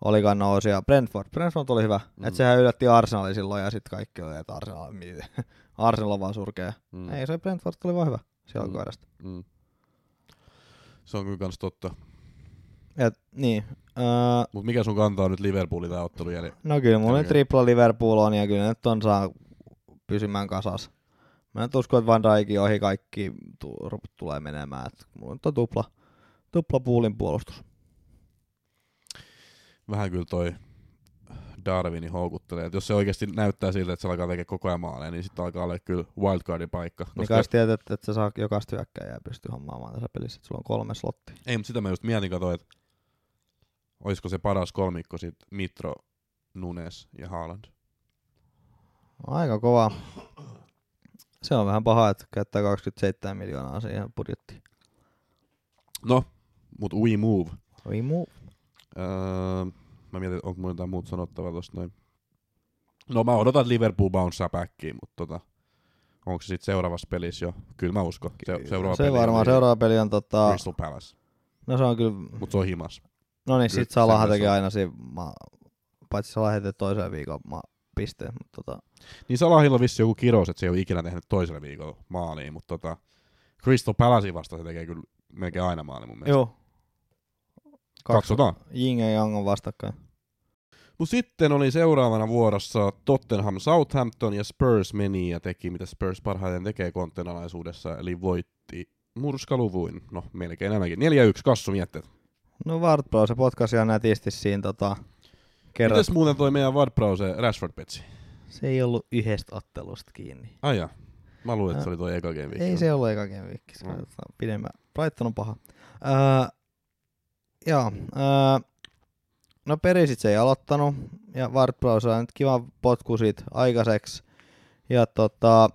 olikaan nousija, Brentford. Brentford oli hyvä. Mm. Et sehän yllätti Arsenalin silloin ja sitten kaikki oli, että Arsenal, Arsenal on vaan surkea. Mm. Ei se Brentford oli vaan hyvä siellä Mm. mm. Mm. Se on kyllä kans totta. Et, niin. Öö, Mut mikä sun kantaa nyt Liverpoolin tää ottelu jäljellä? no kyllä mulla nyt tripla Liverpool on ja kyllä nyt on saa pysymään kasas. Mä nyt uskon, että Van Dijkin ohi kaikki tu- tulee menemään. Et mulla nyt on tupla, tupla puulin puolustus. Vähän kyllä toi Darwini houkuttelee. Et jos se oikeasti näyttää siltä, että se alkaa tekemään koko ajan maaleja, niin sitten alkaa olla kyllä wildcardin paikka. Niin kai sä tiedät, että, että sä saa jokaista hyökkäjää pystyy hommaamaan tässä pelissä, että sulla on kolme slottia. Ei, mutta sitä mä just mietin, katsoin, että olisiko se paras kolmikko sit Mitro, Nunes ja Haaland. Aika kova. Se on vähän paha, että käyttää 27 miljoonaa siihen budjettiin. No, mut we move. We move. Öö, mä mietin, onko mulla jotain muuta sanottavaa tosta noin. No mä odotan, että Liverpool bounce backiin, mutta tota, onko se sitten seuraavassa pelissä jo? Kyllä mä uskon. Se, seuraava se peli varmaan. oli Seuraava peli on tota... Crystal Palace, No se on kyllä... mutta se on himas. No niin, sit Salaha semmoinen teki aina siinä... Ma... Paitsi Salah heti toiseen viikon ma... pisteen, mutta tota... Niin Salahilla on vissi joku kirous, että se ei ole ikinä tehnyt toisella viikolla maaliin, mutta tota, Crystal Palace vasta se tekee kyllä melkein aina maali mun mielestä. Joo. Katsotaan. Ying ja Yang on vastakkain. Mut sitten oli seuraavana vuorossa Tottenham Southampton ja Spurs meni ja teki mitä Spurs parhaiten tekee konteenalaisuudessa, eli voitti murskaluvuin. No melkein enemmänkin. 4-1, kassu mietteet. No Ward Bro, se potkasi ihan nätisti siinä tota... Kerran. Mites muuten toi meidän Ward-Browse Rashford petsi? Se ei ollut yhdestä ottelusta kiinni. Ai jaa. Mä luulin, että se oli toi eka game. Ei se ollut eka game week. Se Mm. mm. pidemmän. Brighton on paha. Öö, joo. Öö, no Perisit se ei aloittanut. Ja Ward Prowse sai nyt kiva potku siitä aikaiseksi. Ja tota,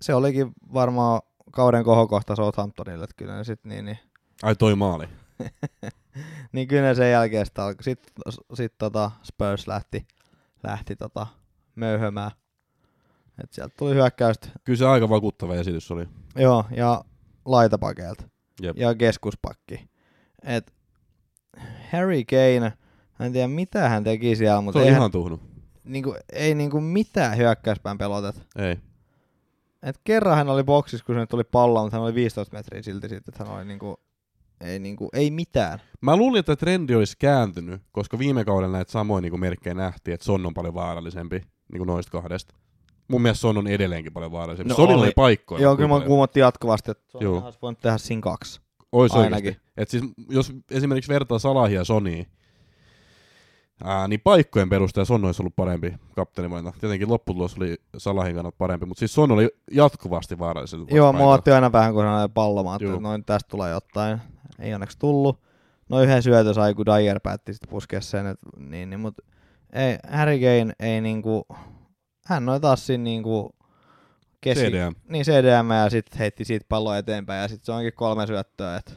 se olikin varmaan kauden kohokohta Southamptonille. Että kyllä ne sit niin, niin, Ai toi maali. niin kyllä sen jälkeen sitä alkoi. Sitten sit tota Spurs lähti, lähti tota möyhömään. Et sieltä tuli hyökkäystä. Kyllä se aika vakuuttava esitys oli. Joo, ja laitapakeelta. Jep. ja keskuspakki. Et Harry Kane, en tiedä mitä hän teki siellä, Se mutta on ei, ihan tuhnu. niinku, ei niinku mitään hyökkäyspään pelotet. Ei. Et kerran hän oli boksissa, kun se tuli pallo, mutta hän oli 15 metriä silti siitä, että hän oli niinku, ei, niinku, ei mitään. Mä luulin, että trendi olisi kääntynyt, koska viime kaudella näitä samoja niin merkkejä nähtiin, että Son on paljon vaarallisempi niin kuin noista kahdesta. Mun mielestä Son on edelleenkin paljon vaarallisempi. No Sonilla oli. ei paikkoja. Joo, kyllä mä kuumotti jatkuvasti, että Joo. olisi voinut tehdä siinä kaksi. Ois ainakin. oikeasti. Et siis, jos esimerkiksi vertaa Salahia ja Sonia, ää, niin paikkojen perusteella Son olisi ollut parempi kapteenivalinta. Tietenkin lopputulos oli Salahin kannalta parempi, mutta siis Son oli jatkuvasti vaarallisempi. Joo, mä aina vähän, kun hän oli pallomaan, että noin tästä tulee jotain. Ei onneksi tullut. No yhden syötö sai, kun Dyer päätti sitten puskea sen, et, niin, niin, mutta ei, Harry Kane ei niinku, hän oli taas siinä niinku keski, CDM. niin CDM ja sitten heitti siitä palloa eteenpäin ja sitten se onkin kolme syöttöä, että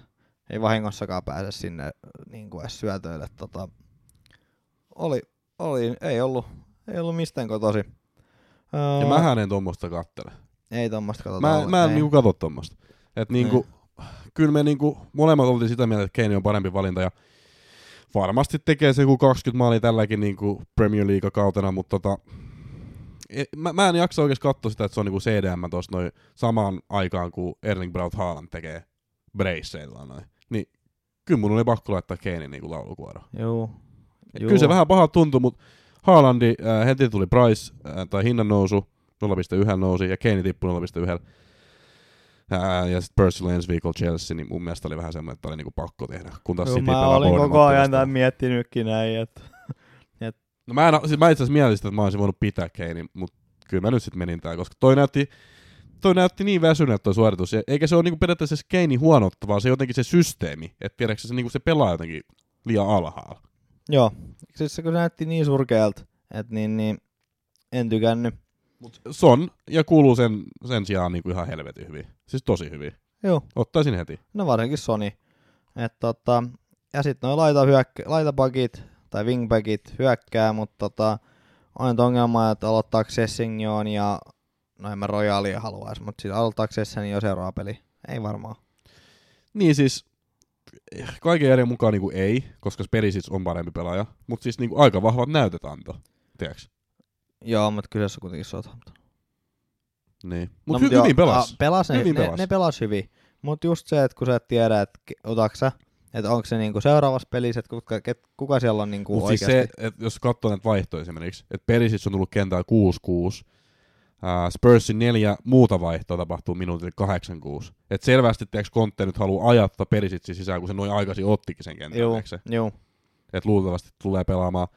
ei vahingossakaan pääse sinne niinku edes syötöille. Tota, oli, oli, ei ollut, ei ollut mistään kotosi. Öö, Ja mähän en tuommoista kattele. ei tommoista katsota. Mä, mä en ei. niinku katso tuommoista. Et niinku, kyllä me niinku, molemmat oltiin sitä mieltä, että Kane on parempi valinta ja varmasti tekee se joku 20 maalia tälläkin niinku Premier League kautena, mutta tota, e- mä, mä en jaksa oikeasti katsoa sitä, että se on niinku CDM tuossa noin samaan aikaan, kun Erling Braut Haaland tekee braceilla noin. Niin kyllä mun oli pakko laittaa Kanein niinku laulukuoro. Et Juu. Kyllä se vähän paha tuntui, mutta Haalandi äh, heti tuli price äh, tai hinnan nousu, 0,1 nousi ja Kane tippui 0,1. Ää, ja sitten Purcell ensi viikolla Chelsea, niin mun mielestä oli vähän semmoinen, että oli niinku pakko tehdä. Kun taas Joo, City mä pelaa olin koko ajan tämän miettinytkin näin, että No mä, en, siis mä itse asiassa mietin sitä, että mä olisin voinut pitää Kanein, mutta kyllä mä nyt sitten menin tää, koska toi näytti, toi näytti niin väsyneet toi suoritus. Ja eikä se ole niinku periaatteessa se Kanein huonotta, vaan se jotenkin se systeemi. Että tiedätkö se, niinku se pelaa jotenkin liian alhaalla. joo. Siis se kun näytti niin surkealta, että niin, niin en tykännyt. Mut Son ja kuuluu sen, sen sijaan niinku ihan helvetin hyvin. Siis tosi hyvin. Joo, Ottaisin heti. no varsinkin Sony. Et tota, ja sitten noin laita hyökkä, laitapakit tai wingbackit hyökkää, mutta tota, on nyt ongelma, että aloittaako Sessignon ja no en mä Royalia haluaisi, mutta siis aloittaako Sessignon jo seuraava peli? Ei varmaan. Niin siis, kaiken järjen mukaan niinku ei, koska Perisic on parempi pelaaja. Mutta siis niinku aika vahvat näytöt antoi. Tiedätkö? Joo, mutta kyseessä on kuitenkin Southampton. Niin. No, Mutta no, hy- joo, hyvin pelas. a, pelas ne, Hyvin ne, pelas. ne pelas hyvin. Mutta just se, että kun sä et tiedä, että sä, että onko se niinku seuraavassa pelissä, että kuka, ket, kuka siellä on niinku siis oikeasti. se, että jos katsoo näitä vaihtoja esimerkiksi, että Perisic on tullut kentällä 6-6, Uh, Spursin neljä muuta vaihtoa tapahtuu minuutille 8-6. Et selvästi tiiäks, Conte nyt haluaa ajattaa Perisicin sisään, kun se noin aikaisin ottikin sen kentän. Se? juu. Et luultavasti tulee pelaamaan.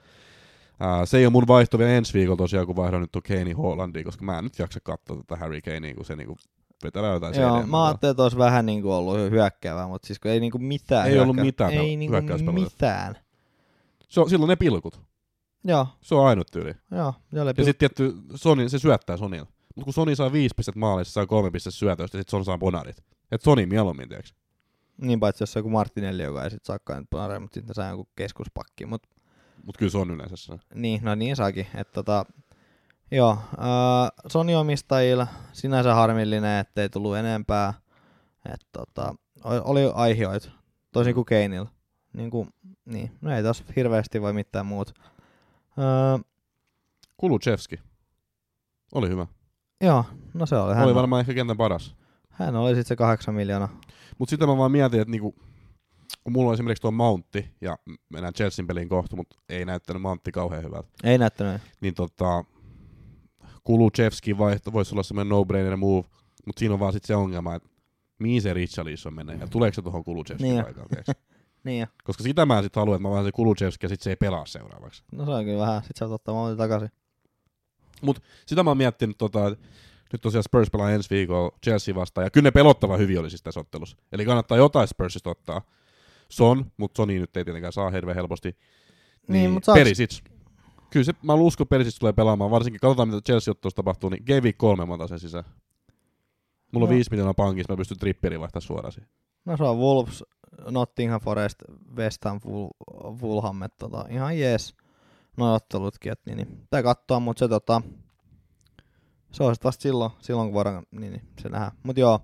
Ää, se ei ole mun vaihto vielä ensi viikolla tosiaan, kun vaihdan nyt tuon Kane Hollandiin, koska mä en nyt jaksa katsoa tätä Harry Kanea, kun se niinku vetää jotain Joo, CDM. mä ajattelin, että olisi vähän niinku ollut hyökkäävää, mutta siis kun ei niinku mitään Ei ollut mitään Ei niinku mitään. Se on, silloin ne pilkut. Joo, Se on ainut tyyli. joo. Ja, Ja sitten tietty, Sony, se syöttää Sonilla. Mutta kun Sony saa viisi pistettä maalissa, saa kolme pistettä syötöistä, ja sitten Son saa bonarit. Et Sony mieluummin, tiiäks? Niin paitsi jos se on joku Martinelli, joka ei sit saakaan nyt paremmin, mutta sitten saa joku keskuspakki. Mut, Mut kyllä se on yleensä se. niin, no niin saakin. Että tota, joo, äh, Sony-omistajilla sinänsä harmillinen, ettei tullut enempää. Et tota, oli aihioit, toisin kuin Keinillä. Niin, kuin, niin, no ei taas hirveästi vai mitään muut. Öö, Kuluchevski. Oli hyvä. joo, no se oli. Hän oli varmaan ehkä kentän paras. hän oli sitten se kahdeksan miljoonaa. Mutta sitten mä vaan mietin, että niinku, kun mulla on esimerkiksi tuo Mountti, ja mennään Chelsean peliin kohta, mutta ei näyttänyt Mountti kauhean hyvältä. Ei näyttänyt. Niin tota, Kuluchevski vaihto voisi olla semmoinen no-brainer move, mutta siinä on vaan sitten se ongelma, että mihin se Richarlison menee, ja tuleeko se tuohon Kuluchevskin Niin niin paikalle? Niin jo. Koska sitä mä en sitten halua, että mä vaan se Kuluchevski ja sitten se ei pelaa seuraavaksi. No se on kyllä vähän. Sitten sä oot ottaa Mountin takaisin. Sitä mä oon miettinyt, tota, että nyt tosiaan Spurs pelaa ensi viikolla Chelsea vastaan, ja kyllä ne pelottava hyvin oli siis tässä ottelussa. Eli kannattaa jotain Spursista ottaa. Son, mutta Sony nyt ei tietenkään saa hirveän helposti. Niin, mut saaks- Perisic. Kyllä se, mä uskon, että Perisic tulee pelaamaan, varsinkin katsotaan mitä Chelsea-ottelussa tapahtuu, niin Game Week 3 mä otan sen sisään. Mulla on No. 5 miljoonaa pankissa, mä pystyn tripperiin vaihtaa suoraan siihen. No se on Wolves, Nottingham Forest, West Ham, Ful- Fulham, tota, ihan jees noin ottelutkin, että niin, niin. Pitää katsoa, mutta se tota, se on vasta silloin, silloin kun voidaan, niin, niin se nähdään. Mut joo,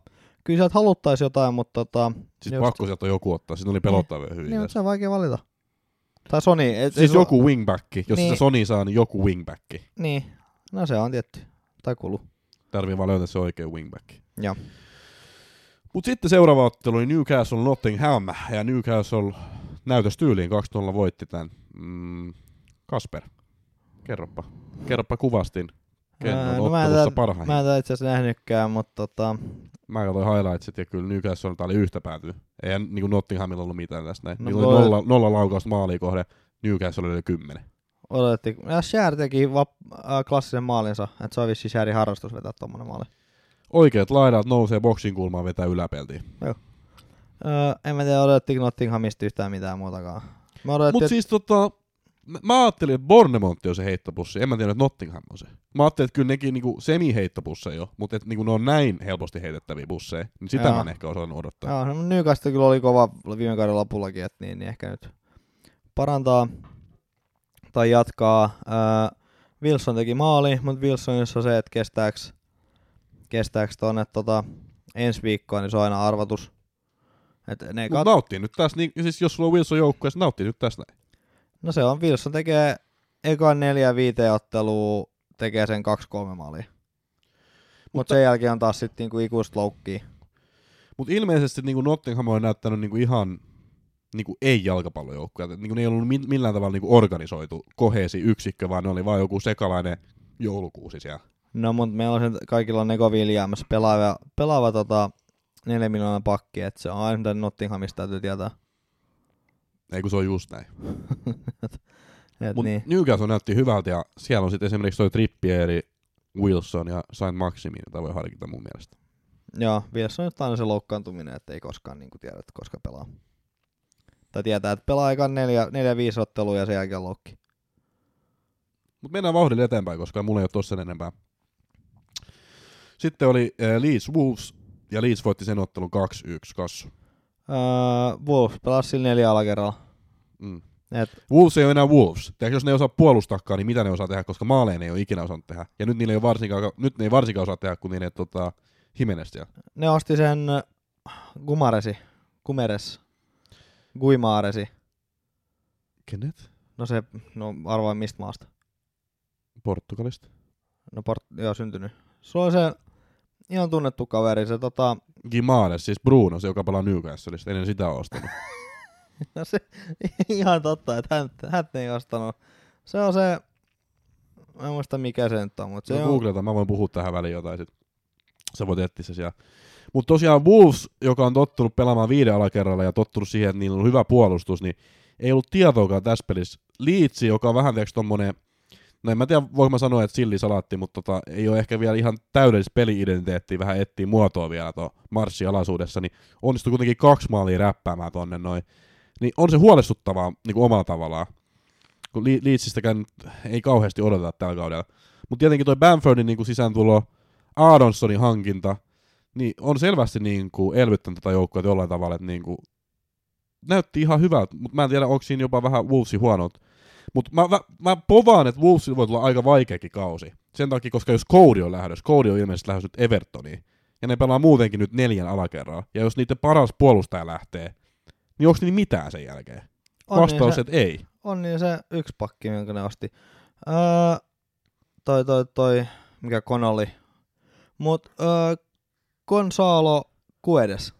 kyllä sieltä haluttaisi jotain, mutta tota, Siis Just. pakko sieltä on joku ottaa, siis ne oli pelottavia hyvin. niin, mutta tässä. se on vaikea valita. Tai Sony, et, Siis ei joku wingback, jos Niin. se Sony saa, niin joku wingback. Niin, no se on tietty. Tai kulu. Tarvii vaan löytää se oikea wingback. Joo. Mut sitten seuraava ottelu oli Newcastle Nottingham, ja Newcastle näytöstyyliin 2-0 voitti tämän. Mm, Kasper, kerropa. Kerropa kuvastin. Ken on no mä en ottelussa parhain. Mä en tätä itse asiassa nähnytkään, mutta tota, mä katsoin highlightsit, ja kyllä Newcastle oli yhtä päätyy. Ei niin Nottinghamilla ollut mitään tästä näin. No Niillä oli nolla, nolla laukausta maaliin kohde, Newcastle oli kymmenen. odotettiin. Ja Share teki vap- äh, klassisen maalinsa, että se on vissiin Sharein harrastus vetää tommonen maali. Oikeat laidat nousee boksin kulmaan vetää yläpeltiin. Öö, en mä tiedä, odotettiinko Nottinghamista yhtään mitään muutakaan. Mä odotettiin, Mut siis tota, mä- ajattelin, että Bornemont on se heittopussi. En mä tiedä, että Nottingham on se. Mä ajattelin, että kyllä nekin niinku semi-heittopusseja jo, mutta että niinku ne on näin helposti heitettäviä busseja, niin sitä Joo. mä en ehkä osannut odottaa. Joo, no Newcastle kyllä oli kova viime kauden lopullakin, että niin, niin ehkä nyt parantaa tai jatkaa. Öö, Wilson teki maali, mutta Wilsonissa on se, että kestääks, kestääks tonne tota, ensi viikkoon, niin se on aina arvatus. Et ne kat- nauttii nyt tässä, niin, siis jos sulla on Wilson joukkueessa, nauttii nyt tästä näin. No se on, Wilson tekee ekan neljä viiteen ottelua, tekee sen kaksi kolme maalia. Mutta Mutta- sen jälkeen on taas sitten niinku ikuista loukkiä. Mutta ilmeisesti niinku Nottingham on näyttänyt niinku ihan niinku ei-jalkapallojoukkueelta. Niinku ne ei ollut mi- millään tavalla niinku organisoitu koheesi yksikkö, vaan ne oli vain joku sekalainen joulukuusi siellä. No, mutta meillä on sen, kaikilla on Neko Williams, pelaava, pelaava tota, 4 miljoonaa pakki, että se on aina Nottinghamista täytyy tietää. Ei kun se on just näin. Mutta niin. Newcastle näytti hyvältä ja siellä on sitten esimerkiksi toi Trippieri, Wilson ja Saint Maximin, jota voi harkita mun mielestä. Joo, Wilson on aina se loukkaantuminen, että ei koskaan niin tiedä, että koska pelaa. Tai tietää, että pelaa aikaan neljä, neljä viisi ottelua ja sen jälkeen loukki. Mutta mennään vauhdilla eteenpäin, koska mulla ei ole tossa enempää. Sitten oli äh, Leeds Wolves, ja Leeds voitti sen ottelun 2-1 kassu. Öö, Wolves pelasi sillä neljä alakerralla. Mm. Et, Wolves ei ole enää Wolves. Tiedätkö, jos ne ei osaa puolustakaan, niin mitä ne osaa tehdä, koska maaleen ei ole ikinä osannut tehdä. Ja nyt, niillä ei varsinkaan, nyt ne ei varsinkaan osaa tehdä, kun niille tota, Jimenez siellä. ne osti sen äh, Gumaresi, Gumeres, Guimaaresi. Kenet? No se, no arvoin mistä maasta. Portugalista. No port, joo, syntynyt. Se on se ihan tunnettu kaveri, se tota, Gimares, siis Bruno, se joka pelaa Newcastleista. Ennen sitä ostanut. no se, ihan totta, että hän, hän ei ostanut. Se on se, mä en muista mikä se nyt on, mutta se Se on, googletaan, mä voin puhua tähän väliin jotain sit. Sä voit etsiä se siellä. Mutta tosiaan Wolves, joka on tottunut pelaamaan viiden alakerralla ja tottunut siihen, että niillä on hyvä puolustus, niin ei ollut tietoakaan tässä pelissä. Liitsi, joka on vähän tiiäks tommonen No en mä tiedä, voinko mä sanoa, että sillisalaatti, mutta tota, ei ole ehkä vielä ihan täydellistä peli-identiteettiä, vähän etsii muotoa vielä tuo marssi alaisuudessa, niin onnistui kuitenkin kaksi maalia räppäämään tonne noin. Niin on se huolestuttavaa niin kuin omalla tavallaan, kun Li- Leedsistäkään ei kauheasti odoteta tällä kaudella. Mutta tietenkin toi Bamfordin niin kuin sisääntulo, Aronsonin hankinta, niin on selvästi niin kuin elvyttänyt tätä joukkoa jollain tavalla, että niin kuin näytti ihan hyvältä, mutta mä en tiedä, onko siinä jopa vähän Wolvesin huonot. Mutta mä, mä, mä povaan, että Wolvesilla voi tulla aika vaikeakin kausi. Sen takia, koska jos Cody on lähdössä, Cody on ilmeisesti lähdössä nyt Evertoniin, ja ne pelaa muutenkin nyt neljän alakerraa, ja jos niiden paras puolustaja lähtee, niin onko niin mitään sen jälkeen? On Vastaus, niin se, että ei. on niin se yksi pakki, minkä ne osti. Öö, toi, toi, toi, mikä Konoli. Mut öö, Gonzalo Guedes.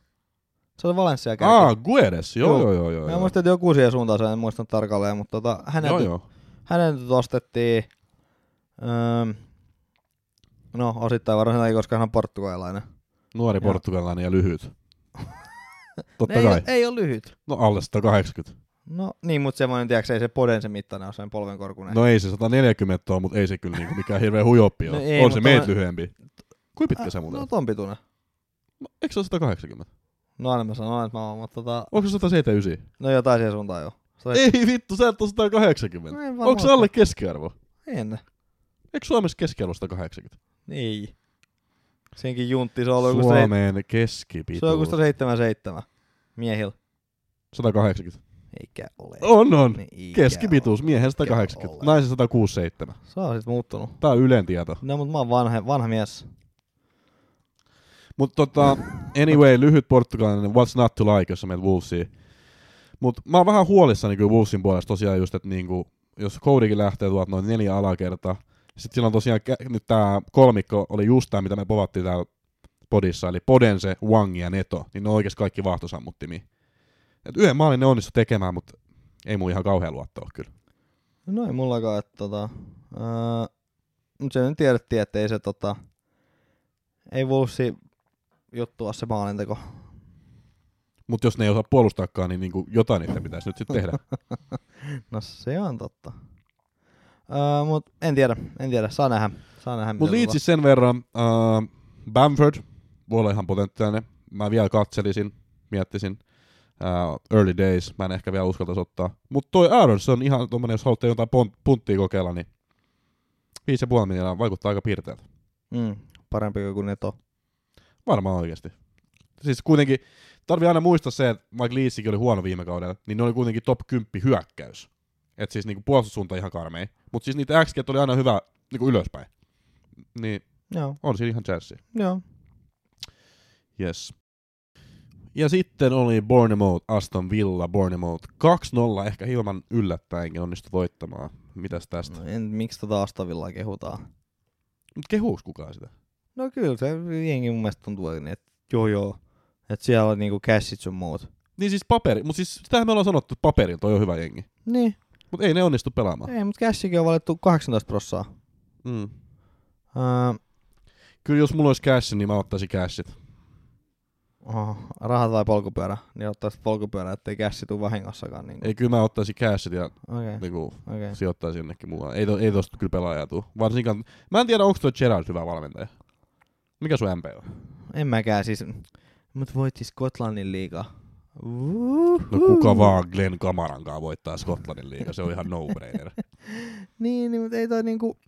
Se oli Valencia kärki. Ah, Guedes, joo, Joo. joo, joo. joo, muistan, että joku siihen suuntaan, sen en muista tarkalleen, mutta tota, hänet, joo, joo. hänet ostettiin, öö, no osittain takia, koska hän on portugalilainen. Nuori Joo. portugalainen ja lyhyt. Totta ei, kai. ei ole lyhyt. No alle 180. No niin, mutta semmoinen, tiedätkö, ei se poden se mittainen ole sen polven korkunen. No ei se 140 ole, mutta ei se kyllä niinku mikään hirveä huijoppi ole. No ei, on se meitä on- lyhyempi. Kuinka pitkä se muuten No on? ton pituinen. Eikö se ole 180? No aina mä sanoin, että mä oon, mutta tota, Onko se 179? no jotain siihen suuntaan jo. Oli- Ei vittu, sä et ole 180. No Onko se alle keskiarvo? En. Eikö Suomessa keskiarvo 180? Ei. Senkin juntti, se on ollut joku se, Suomeen se on keskipituus. joku 177 miehillä. 180. Eikä ole. On, on. Niin, Keskipituus, miehen Eikä 180, ole. naisen 167. Se on sit muuttunut. Tää on Ylen tieto. No mut mä oon vanha, vanha mies. Mutta tota, anyway, lyhyt portugalainen, what's not to like, jos sä menet Wolvesiin. Mutta mä oon vähän huolissani kyllä Wolvesin puolesta tosiaan just, että niinku, jos Codykin lähtee tuolta noin neljä alakertaa, sitten sillä on tosiaan, nyt tää kolmikko oli just tää, mitä me povattiin täällä podissa, eli Podense, Wang ja Neto, niin ne on oikeasti kaikki vahtosammuttimia. Et yhden maalin ne onnistu tekemään, mutta ei mun ihan kauhean luottoa kyllä. No ei mullakaan, että tota... Öö, mut se nyt tiedettiin, että ei se tota... Ei Wolvesi juttua se maalinteko. Mutta jos ne ei osaa puolustaakaan, niin niinku jotain niitä pitäisi nyt sitten tehdä. No se on totta. Öö, mut en tiedä, en tiedä. Saa nähdä. Saa nähdä mitä Leedsissä sen verran, uh, Bamford voi olla ihan potentiaalinen. Mä vielä katselisin, miettisin. Uh, early days, mä en ehkä vielä uskaltaisi ottaa. Mutta toi Aronson ihan tommonen, jos haluatte jotain pont- punttia kokeilla, niin 5,5 miljoonaa vaikuttaa aika piirteeltä. Mm, parempi kuin Neto. Varmaan oikeasti. Siis kuitenkin, tarvii aina muistaa se, että vaikka Leedsikin oli huono viime kaudella, niin ne oli kuitenkin top 10 hyökkäys. Et siis niinku puolustussuunta ihan karmei. Mutta siis niitä x oli aina hyvä niinku ylöspäin. Niin Joo, on siinä ihan chanssi. joo. Yes. Ja sitten oli Bournemouth, Aston Villa, Bournemouth 2-0, ehkä hieman yllättäenkin onnistu voittamaan. Mitäs tästä? No, en, miksi tota Astavillaa kehutaan? Mut kehuuks kukaan sitä? No kyllä se jengi mun mielestä tuntuu, että joo joo. Että siellä on niinku cashit sun muut. Niin siis paperi, mutta siis sitähän me ollaan sanottu, että paperilla toi on hyvä jengi. Niin, Mutta ei ne onnistu pelaamaan. ei, mutta cashikin on valittu 18 prossaa. Mm. Öö, Kyllä jos mulla olisi cash, niin mä ottaisin cashit. oho, rahat vai polkupyörä? Niin ottaisit polkupyörä, ettei cashi tuu vahingossakaan. Niin Ei, kyllä mä ottaisin cashit ja okay, niinku, okei. Okay. sijoittaisin jonnekin muualle. Ei, to, ei tosta kyllä pelaajaa tuu. Varsinkaan, mä en tiedä, onko toi Gerard hyvä valmentaja. Mikä sun MP on? En mäkään siis. Mut voitti Skotlannin liiga. No kuka vaan Glenn Kamarankaan voittaa Skotlannin liiga, se on ihan no-brainer. Niin, niin mutta ei toi niinku...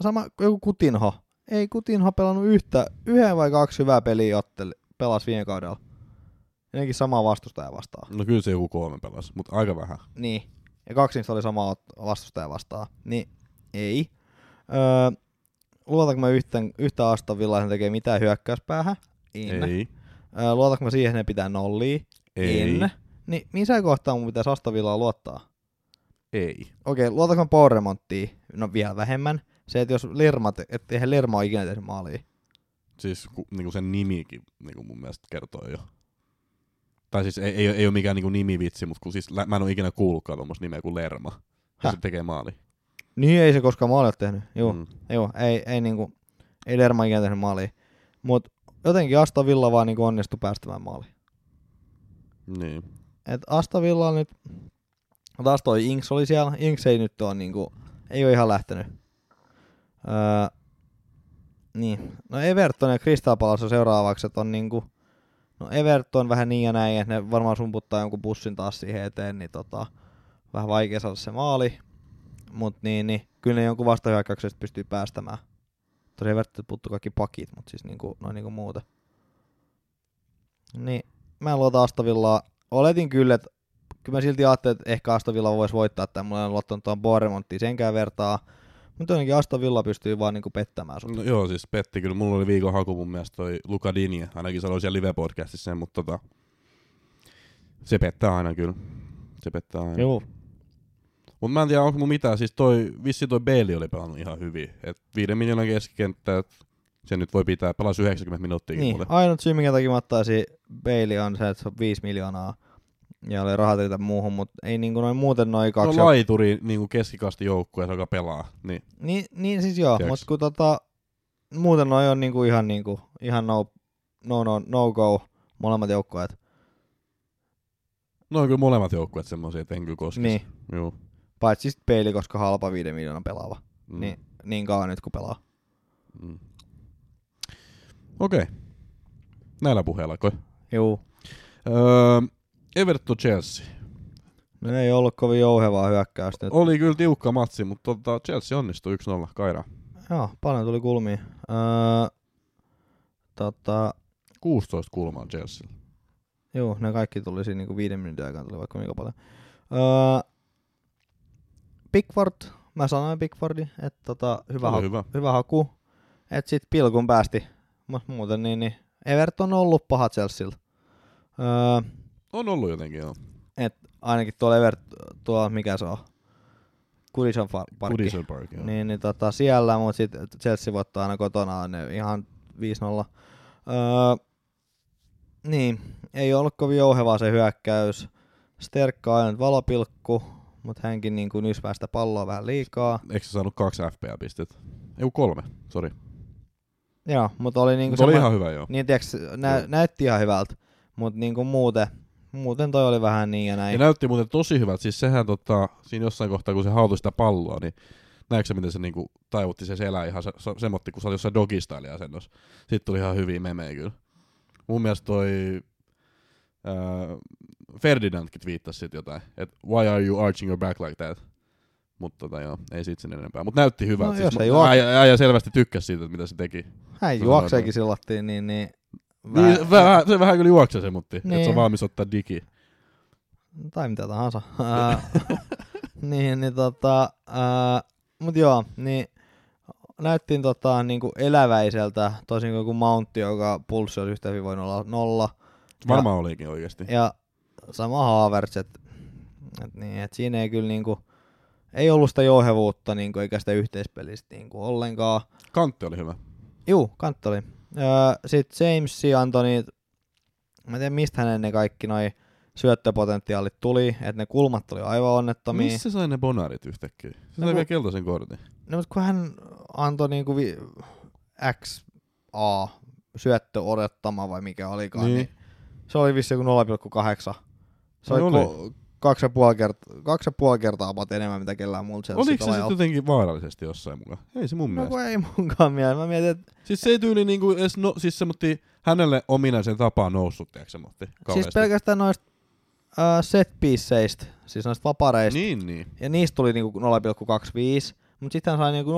Sama joku Kutinho. Ei Kutinho pelannut yhtä, yhden vai kaksi hyvää peliä otteli, pelas viime kaudella. Ennenkin samaa vastustajaa vastaan. No kyllä se joku kolme pelasi, mutta aika vähän. Niin. Ja kaksi niistä oli samaa vastustajaa vastaan. Niin, ei. Öö, luotanko mä yhtään, yhtä Aston Villaa, että ne tekee mitään hyökkäyspäähän? En. Ei. Luotanko mä siihen, että ne pitää nollia? Ei. En. Niin missä kohtaa mun pitäisi Aston Villaa luottaa? Ei. Okei, luotanko mä power remonttiin? No vielä vähemmän. Se, että jos Lerma, te- että eihän Lerma ole ikinä tehnyt maalia. Siis ku, niinku sen nimikin niinku mun mielestä kertoo jo. Tai siis ei, ei, ei ole mikään niinku nimivitsi, mutta kun siis mä en ole ikinä kuullutkaan tuommoista nimeä kuin Lerma. Ja se tekee maali. Niin ei se koskaan maalia ole tehnyt. Joo, mm. Joo ei, ei, niinku, ei Lerma ikinä tehnyt maalia. Mut jotenkin Aston Villa vaan niinku onnistui päästämään maaliin. Niin. Et Aston Villa nyt, taas toi Inks oli siellä. Inks ei nyt ole niinku ei ole ihan lähtenyt. Öö, niin. No Everton ja Crystal Palace on seuraavaksi, että on niinku, no Everton vähän niin ja näin, että ne varmaan sumputtaa jonkun bussin taas siihen eteen, niin tota, vähän vaikea saada se maali. Mut niin, niin kyllä ne jonkun vastahyökkäyksestä pystyy päästämään. Tosi Everton puuttuu kaikki pakit, mutta siis niinku, noin niinku muuta. Niin, mä en luota Astavillaa. Oletin kyllä, että kyllä mä silti ajattelin, että ehkä Astavilla voisi voittaa, että mulla en luottanut tuon Boremonttiin senkään vertaa. Mutta jotenkin Aston Villa pystyy vaan niinku pettämään sut. No, joo, siis petti kyllä. Mulla oli viikon haku mun mielestä toi Luka Dinje. Ainakin sanoi siellä live-podcastissa sen, mutta tota, se pettää aina kyllä. Se pettää aina. Joo. Mutta mä en tiedä, onko mun mitään. Siis toi, vissi toi Bailey oli pelannut ihan hyvin. Et viiden miljoonan keskikenttä, et se nyt voi pitää, pelasi 90 minuuttia Niin, mulle. ainut syy, minkä takia mä ottaisin Bailey on se, että se on 5 miljoonaa ja oli rahat riitä muuhun, mutta ei niinku noin muuten noin kaksi. on laituri niin keskikasti joukkue, joka pelaa. Niin. Niin, niin siis joo, mutta kun tota, muuten noin on niinku ihan, niinku, ihan no, no, no, no go molemmat joukkueet. No on kyllä molemmat joukkueet semmoisia, että en kyllä koskisi. Niin, Joo. Paitsi sitten peili, koska halpa 5 miljoonan pelaava. Mm. Niin, niin kauan nyt kun pelaa. Mm. Okei. Okay. Näillä puheilla, kai. Juu. Öö, Everton Chelsea. No ei ollut kovin jouhevaa hyökkäystä nyt. Oli kyllä tiukka matsi, mutta tota, Chelsea onnistui 1-0 Kaira. Joo, paljon tuli kulmia. Öö, tota, 16 kulmaa Chelsea. Joo, ne kaikki tuli siinä niinku viiden minuutin aikana tuli vaikka kuinka paljon. Öö, Pickford, mä sanoin Pickfordi, että tota, hyvä, Oli ha- hyvä. hyvä haku. Että sit pilkun päästi. Mut muuten niin, niin Everton on ollut paha Chelsealta. Öö, On ollut jotenkin, joo. et ainakin tuolla Evert, tuo mikä se on, Goodison Parkki. Goodison Park, joo. Niin, niin tota, siellä, mutta sitten Chelsea voittaa aina kotona ne ihan 5-0. Öö, niin, ei ollut kovin jouhevaa se hyökkäys. Sterkka on aina valopilkku, mutta hänkin niin kuin sitä palloa vähän liikaa. Eikö se saanut kaksi FPA-pistettä? Ei kolme, sori. Joo, mutta oli niin Mutta kuin oli ihan hyvä, joo. niin tiiäks, nä, Joo. näytti ihan hyvältä, mutta niin kuin muuten, muuten toi oli vähän niin ja Ja näin. näytti muuten tosi hyvältä. Siis sehän tota, siinä jossain kohtaa, kun se hautui sitä palloa, niin näetkö sä, miten se niinku taivutti se selä ihan se, se, semmotti, kun se oli jossain dogistyle asennossa. Sitten tuli ihan hyviä memejä kyllä. Mun mielestä toi ää, Ferdinandkin twiittasi sit jotain, että why are you arching your back like that? Mutta tota joo, ei siitä sen enempää. Mutta näytti hyvältä. No, jos siis ei mä- juo- äijä, äijä selvästi tykkäsi siitä, mitä se teki. Hän se juokseekin sillattiin, niin, niin Niin, vähän, se vähän kyllä juoksee se, mutta niin. että se Niin. on valmis ottaa digi. tai mitä tahansa. Niin, niin tota, ää, mut joo, niin näyttiin tota niinku eläväiseltä, tosin kuin Mountti, joka pulssi olisi yhtä hyvin voinut olla nolla. Varmaan olikin oikeasti. Ja sama Havertz, että et niin, et siinä ei kyllä niinku, ei ollut sitä jouhevuutta niinku, eikä sitä yhteispelistä niinku ollenkaan. Kantti oli hyvä. Juu, kantti oli. Sitten James Antoni, mä en tiedä mistä hänen ne kaikki noi syöttöpotentiaalit tuli, että ne kulmat oli aivan onnettomia. Missä sai ne bonarit yhtäkkiä? Se No sai vielä keltaisen kortin. No, mutta kun hän antoi niinku vi- XA syöttö odottama vai mikä olikaan, niin, Niin. Se oli vissi joku 0,8. Se Ai oli, oli. kaksi ja puoli kertaa, kaksi ja puoli kertaa about enemmän mitä kellään muulla Chelsea Oliko se sitten jotenkin vaarallisesti jossain mukaan? Ei se mun No mielestä. ei munkaan mieleen. Mä mietin, että Siis se ei tyyli niinku edes, no, siis semmotti hänelle ominaisen tapaan noussut, tiedätkö semmotti siis pelkästään noista uh, set pieceistä, siis noista vapareista, Niin, niin. ja niistä tuli niinku 0,25, mutta sitten hän sai niinku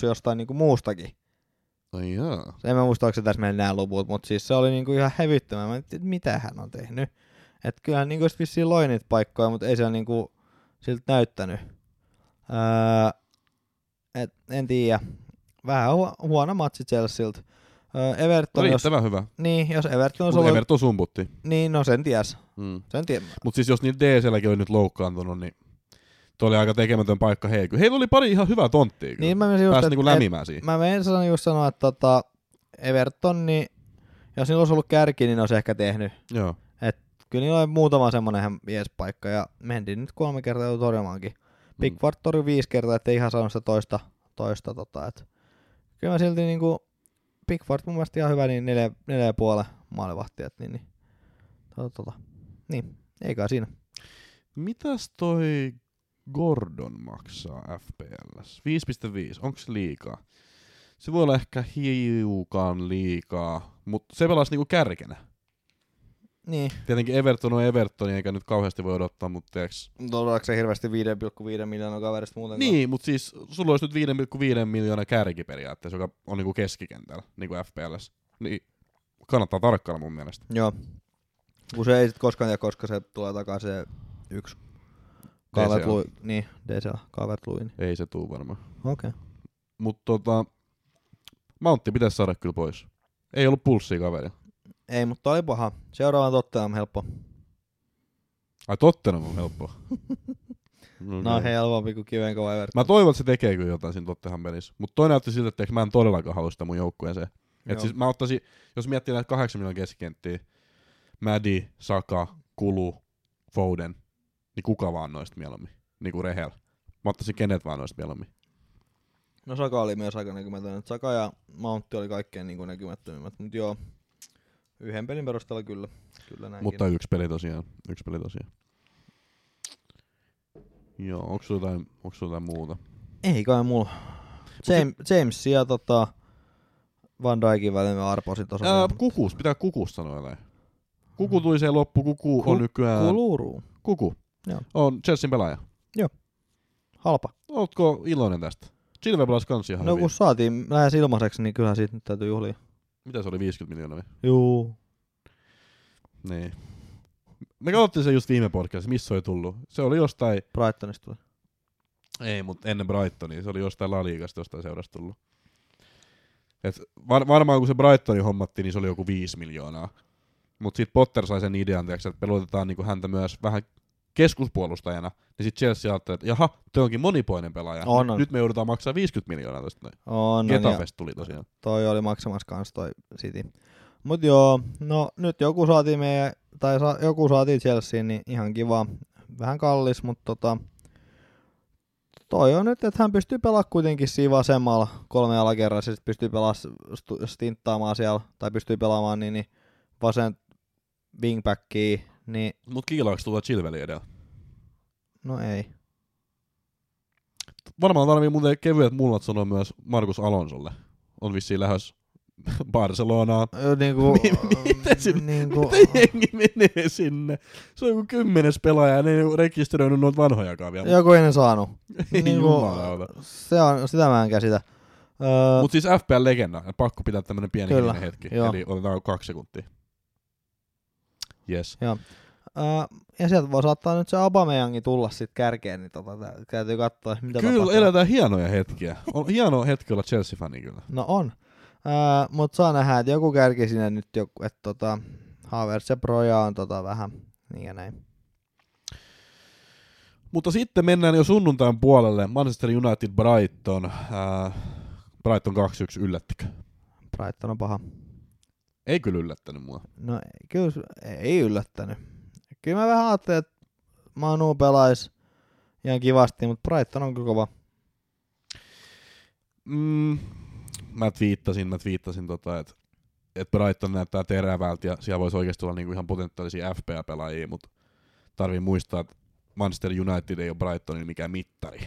0,6 jostain niinku muustakin. Ai jaa. En mä muista, onko se tässä meillä nämä luvut, mutta siis se oli niinku ihan hävyttömän. Mä että mitä hän on tehnyt. Että kyllähän niinku olisi vissiin loi niitä paikkoja, mutta ei se niinku siltä näyttänyt. Öö, et, en tiedä. Vähän hu- huono matsi Chelsealta. Öö, Everton, jos, Riittävän hyvä. niin, jos Everton olisi ollut, Everton sumputti. niin no sen ties. Mm. Sen ties. Mutta siis jos niillä DClläkin oli nyt loukkaantunut, niin toi oli aika tekemätön paikka heillä. Heillä oli pari ihan hyvää tonttia kyllä. Niin mä menisin just, et- niinku et- lämimään siihen. Mä menen sanoa just sanoa, että tota, Everton, niin jos niillä olisi ollut kärki, niin ne olisi ehkä tehnyt. Joo. Kyllä niillä oli muutama semmonen ihan mies paikka ja mentiin nyt kolme kertaa jo torjumaankin. Pickford torjui viisi kertaa, ettei ihan saanut sitä toista, toista tota, et. Kyllä mä silti niinku, Pickford mun mielestä ihan hyvä, niin neljä, neljä ja puolen maalivahti, et niin, niin, tota, tota. niin, ei kai siinä. Mitäs toi Gordon maksaa FPLs? 5.5, onko se liikaa? Se voi olla ehkä hiukan liikaa, mutta se pelasi niinku kärkenä. Niin. Tietenkin Everton on Everton, eikä nyt kauheasti voi odottaa, mutta tiiäks, Ollaanko se hirveästi 5,5 miljoonaa kaverista muuten? Niin, mutta siis sulla olisi nyt 5,5 miljoonaa kärki periaatteessa, joka on niinku keskikentällä, niinku FPLs. Niin kannattaa tarkkailla mun mielestä. Joo. Kun se ei sit koskaan tiedä, koska se tulee takaisin se yksi Calvert DCL. Lewin. Niin, DCL, Calvert Lewin. Ei se tuu varmaan. Okei. Okay. Mutta tota, Mountti pitäisi saada kyllä pois. Ei ollut pulssia kaveri. Ei, mutta oli paha. Seuraavan Tottenham helppo. Ai Tottenham on helppo. no, No helpompi kuin kiven kova Everton. Mä toivon, että se tekee kyllä jotain siinä Tottenham pelissä. Mutta toi näytti siltä, että mä en todellakaan halua sitä mun joukkueeseen. Et siis mä ottaisin, jos miettii näitä kahdeksan miljoonan keskikenttiä, Mädi, Saka, Kulu, Foden, niin kuka vaan noista mieluummin? Niinku Rehel. Mä ottaisin kenet vaan noista mieluummin. No Saka oli myös aika näkymätön. Saka ja Mountti oli kaikkein niin näkymättömimmät. Mutta joo, yhden pelin perusteella kyllä. Kyllä näinkin. Mutta yksi peli tosiaan. Yksi peli tosiaan. Joo, onko sulla jotain, onks sulla jotain muuta? Ei kai mulla. James, James ja tota, Van Dijkin välillä mä arposin tossa. Ää, kukus, pitää kukus sanoa jotain. Kuku tuli se loppu, kuku Ku- on nykyään... Kuluru. Kuku. Joo. On Chelsean pelaaja. Halpa. Ootko iloinen tästä? Chilve pelasi kans ihan No hyvin. kun saatiin lähes ilmaiseksi, niin kyllähän siitä nyt täytyy juhlia. Mitä se oli, 50 miljoonaa? vai? Juu. Niin. Me katsottiin se just viime podcastissa, missä se oli tullut. Se oli jostain, Brightonista tuli. ei mut ennen Brightonia, se oli jostain La Ligasta jostain seurasta tullut. Et var, varmaan kun se Brightoni hommattiin, niin se oli joku 5 miljoonaa. Mut sit Potter sai sen idean, tiiäks, että pelotetaan niinku häntä myös vähän keskuspuolustajana. Niin sit Chelsea ajatteli, että jaha, toi onkin monipoinen pelaaja. On, on. Nyt me joudutaan maksaa 50 miljoonaa tosta noin. On, Getafest tuli tosiaan. toi oli maksamassa kans toi City. Mut joo, no nyt joku saatiin meidän, tai sa, joku saatiin Chelseain, niin ihan kiva. Vähän kallis, mutta tota, toi on nyt, että hän pystyy pelaamaan kuitenkin siinä vasemmalla kolme alakerrassa, ja sit pystyy pelaamaan stinttaamaan siellä, tai pystyy pelaamaan niin, niin vasen wingbackia, niin Mut kiilaaks tulla Chilveli edellä? no ei. Varmaan tarvii muuten kevyet mullat sanoa myös Markus Alonsolle. On vissiin lähes Barcelonaan. Ö, Niinku, Miten se- niinku, Miten jengi menee sinne? Se on joku kymmenes pelaaja ja ne ei rekisteröinyt noita vanhojakaan vielä. joku ei ne saanut. Ei niinku, se on, sitä mä en käsitä. Öö, Mut siis FPL-legenda. Pakko pitää tämmönen pieni hetki. joo. Eli otetaan kaksi sekuntia. Yes. Joo. Uh, ja sieltä voi saattaa nyt se Aubameyangin tulla sit kärkeen, niin tota, tä- täytyy katsoa, mitä Kyllä tapahtuu. eletään hienoja hetkiä. On hieno hetki olla Chelsea-fani kyllä. No on. Uh, Mutta saa nähdä, että joku kärki sinne nyt, joku, että tota, Havertz ja Broja on tota vähän niin ja näin. Mutta sitten mennään jo sunnuntain puolelle. Manchester United Brighton. Äh, Brighton 2-1 yllättikö? Brighton on paha. Ei kyllä yllättänyt mua. No ei- kyllä ei yllättänyt. Kyllä mä vähän ajattelin, että Manu pelaisi ihan kivasti, mutta Brighton on kyllä kova. Mm, mä twiittasin, mä twiittasin tota, että et Brighton näyttää terävältä ja siellä voisi oikeasti olla niinku ihan potentiaalisia FPA-pelaajia, mutta tarvii muistaa, että Manchester United ei ole Brightonin mikään mittari.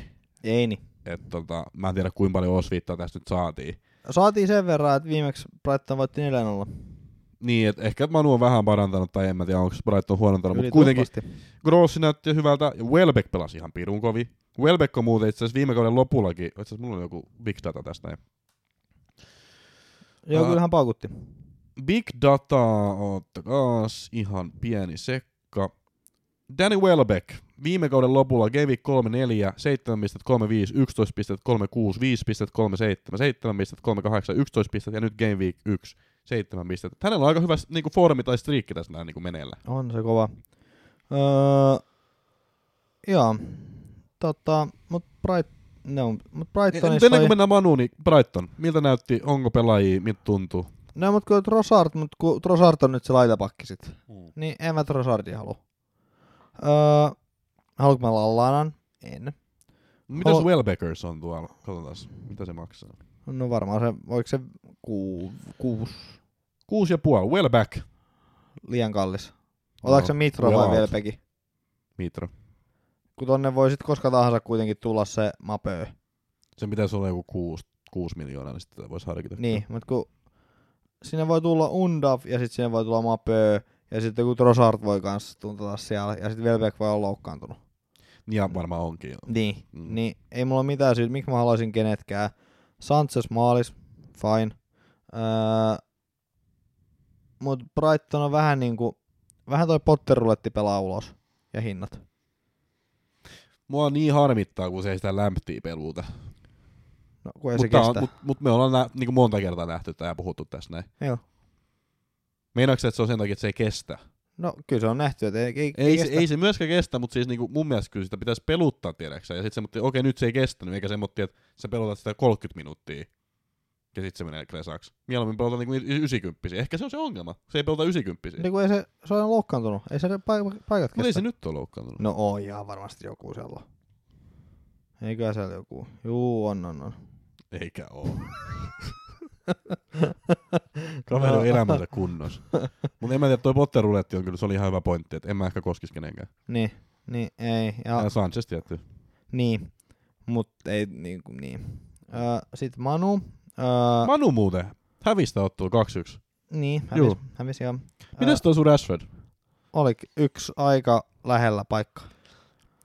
Ei niin. Et tota, mä en tiedä kuinka paljon osviittaa tästä nyt saatiin. Saatiin sen verran, että viimeksi Brighton voitti 4-0. Niin, että ehkä Manu on vähän parantanut, tai en mä tiedä, onko Brighton huonontanut, mutta kuitenkin. Grossi näytti hyvältä, ja Welbeck pelasi ihan pirun kovin. Welbeck on muuten itse asiassa viime kauden lopullakin, itse asiassa mulla on joku big data tästä näin. Joo, kyllähän paukutti. Big data, ottakaas, ihan pieni sekka. Danny Welbeck, viime kauden lopulla Game Week 3-4, 7.35, 11.36, 5.37, 7.38, 11 pistettä ja nyt Game Week 1, 7 pistettä. Hänellä on aika hyvä niinku, formi tai striikki tässä näin niinku meneillä. On se kova. Öö, joo. Tota, mut, Bright, no, mut Mutta Brightonissa ennen kuin mennään Manuun, niin Brighton, miltä näytti, onko pelaajia, miltä tuntuu? No mut kun Trossard, mut kun Trossard on nyt se laitapakki sit, niin en mä Trossardia halua. Öö, haluanko mä Lallanan? En. Mitäs Halu- Welbeckers on tuolla? Katsotaan, mitä se maksaa. No varmaan se, voiko se ku, kuusi Kuusi ja puoli. Welbeck. liian kallis. Otatko se No, Mitro vai well out. Velpeki? Mitro. kun tonne voi sit koska tahansa kuitenkin tulla se mapö. Se pitäisi olla joku 6, 6 miljoonaa, niin sitten voisi harkita. Niin, mutta kun sinne voi tulla Undav ja sitten sinne voi tulla mapö ja sitten joku Trossard voi kanssa tuntata siellä ja sitten Velbeck voi olla loukkaantunut. Ja varmaan onkin. jo. Niin, Mm. niin ei mulla mitään syytä, miksi mä haluaisin kenetkään. Sanchez maalis, fine. Öö, mut Brighton on vähän niinku, vähän toi Potter-ruletti pelaa ulos ja hinnat. Mua niin harmittaa, kun se ei sitä lämptiä peluuta. No, kun ei se Mutta, kestä. mut, mut me ollaan nä, niin monta kertaa nähty tämä ja puhuttu tässä näin. Joo. Meinaatko että se on sen takia, että se ei kestä? No kyllä se on nähty, että ei, ei, Ei, se, kestä. ei se myöskään kestä, mutta siis niinku mun mielestä kyllä sitä pitäisi peluttaa, tiedäksä. Ja sitten se, mutta okei, nyt se ei kestänyt, eikä se, mutta että sä pelutat sitä 30 minuuttia. Ja sitten se menee kresaksi. Mieluummin pelutaan niinku 90 Ehkä se on se ongelma. Se ei peluta 90 Niin kun ei se, se on loukkaantunut. Ei se paik- paikat Mutta ei kestä. se nyt ole loukkaantunut. No on ihan varmasti joku siellä. Eiköhän siellä joku. Juu, on, on, on. Eikä oo. Kaveri on elämänsä kunnossa. Mutta en mä tiedä, toi Potter ruletti on kyllä, se oli ihan hyvä pointti, että en mä ehkä koskisi kenenkään. Niin, niin, ei. Ja, Ja Sanchez tietty. Niin, mutta ei niin kuin niin. Öö, Sitten Manu. Öö, Manu muuten, hävistä ottelu 2-1. niin, Juu. hävisi, hävisi joo. Mites toi sun Rashford? Oli yksi aika lähellä paikka.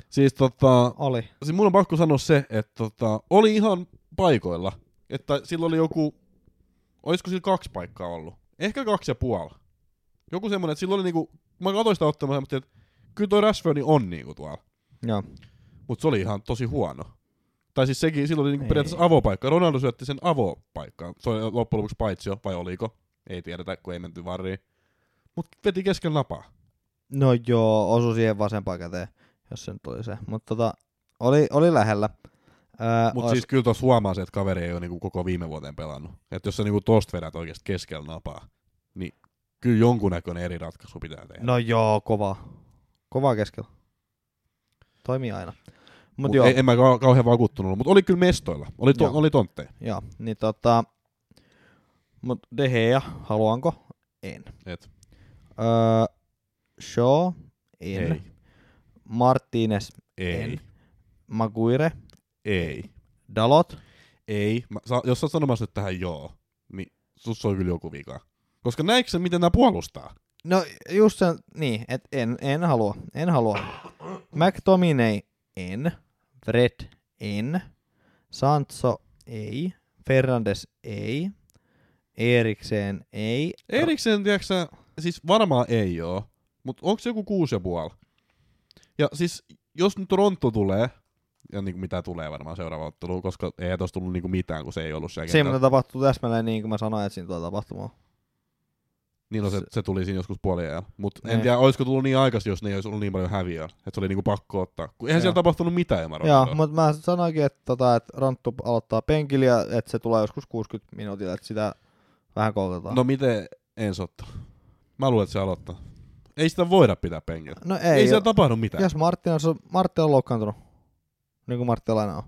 Siis tota, Oli. siis mun on pakko sanoa se, että tota, oli ihan paikoilla. Että sillä oli joku, olisiko sillä kaksi paikkaa ollut? Ehkä kaksi ja puoli. Joku semmonen, että sillä oli niinku, mä katsoin sitä ottamaan, että kyllä toi Rashford on niinku tuolla. Joo. Mutta se oli ihan tosi huono. Tai siis sekin, silloin oli niinku periaatteessa avopaikka. Ronaldo syötti sen avopaikkaan. Se oli loppujen lopuksi paitsio, vai oliko? Ei tiedetä, kun ei menty varriin. Mutta veti kesken napaa. No joo, osu siihen vasempaan käteen, jos se nyt oli se. Mutta tota, oli, oli lähellä. Mutta ois- siis kyllä tuossa huomaa se, että kaveri ei ole niinku koko viime vuoteen pelannut. Että jos sä niinku tosta vedät oikeasti keskellä napaa, niin kyllä jonkunnäköinen eri ratkaisu pitää tehdä. No joo, kova. Kova keskellä. Toimii aina. Mut, Mut joo, ei, en mä kau- kauhean vakuuttunut ollut, mutta oli kyllä mestoilla. Oli, to, Joo. oli tontteja. joo, niin tota, mut De Gea, haluanko? En. Et, Öö, Shaw, en. ei, Martinez, ei, En. Maguire, ei, Dalot. ei. Mä, sa, jos sä oot sanomassa nyt tähän joo, niin sus on kyllä joku vika. Koska näikö sä, miten nämä puolustaa? No just sen, niin, että en, en halua, en halua. McTominay, en. Fred, en. Sancho, ei. Fernandes, ei. Eriksen, ei. Erikseen, tiedätkö siis varmaan ei oo, mutta onko se joku kuusi ja puoli? Ja siis, jos nyt Toronto tulee, ja niin kuin mitä tulee varmaan seuraava ottelu, koska ei tuossa tullut niin kuin mitään, kun se ei ollut siellä Siinä tapahtuu täsmälleen niin kuin mä sanoin, että siinä tulee tapahtumaan. Niin no, se, se- tuli siinä joskus puoliajalla. Mutta en Niin. tiedä, olisiko tullut niin aikaisin, jos ne ei olisi ollut niin paljon häviöä. Että se oli niinku pakko ottaa. Kun eihän Joo. siellä tapahtunut mitään ilman Joo, mutta mä sanoinkin, että, tota, että Ranttu aloittaa penkillä ja että se tulee joskus 60 minuutilla, että sitä vähän koulutetaan. No miten Enso ottaa? Mä luulen, että se aloittaa. Ei sitä voida pitää penkillä. no Ei, ei, siellä tapahdu mitään. Jos Martin on, Martin on loukkaantunut, niin kuin Martin aina on.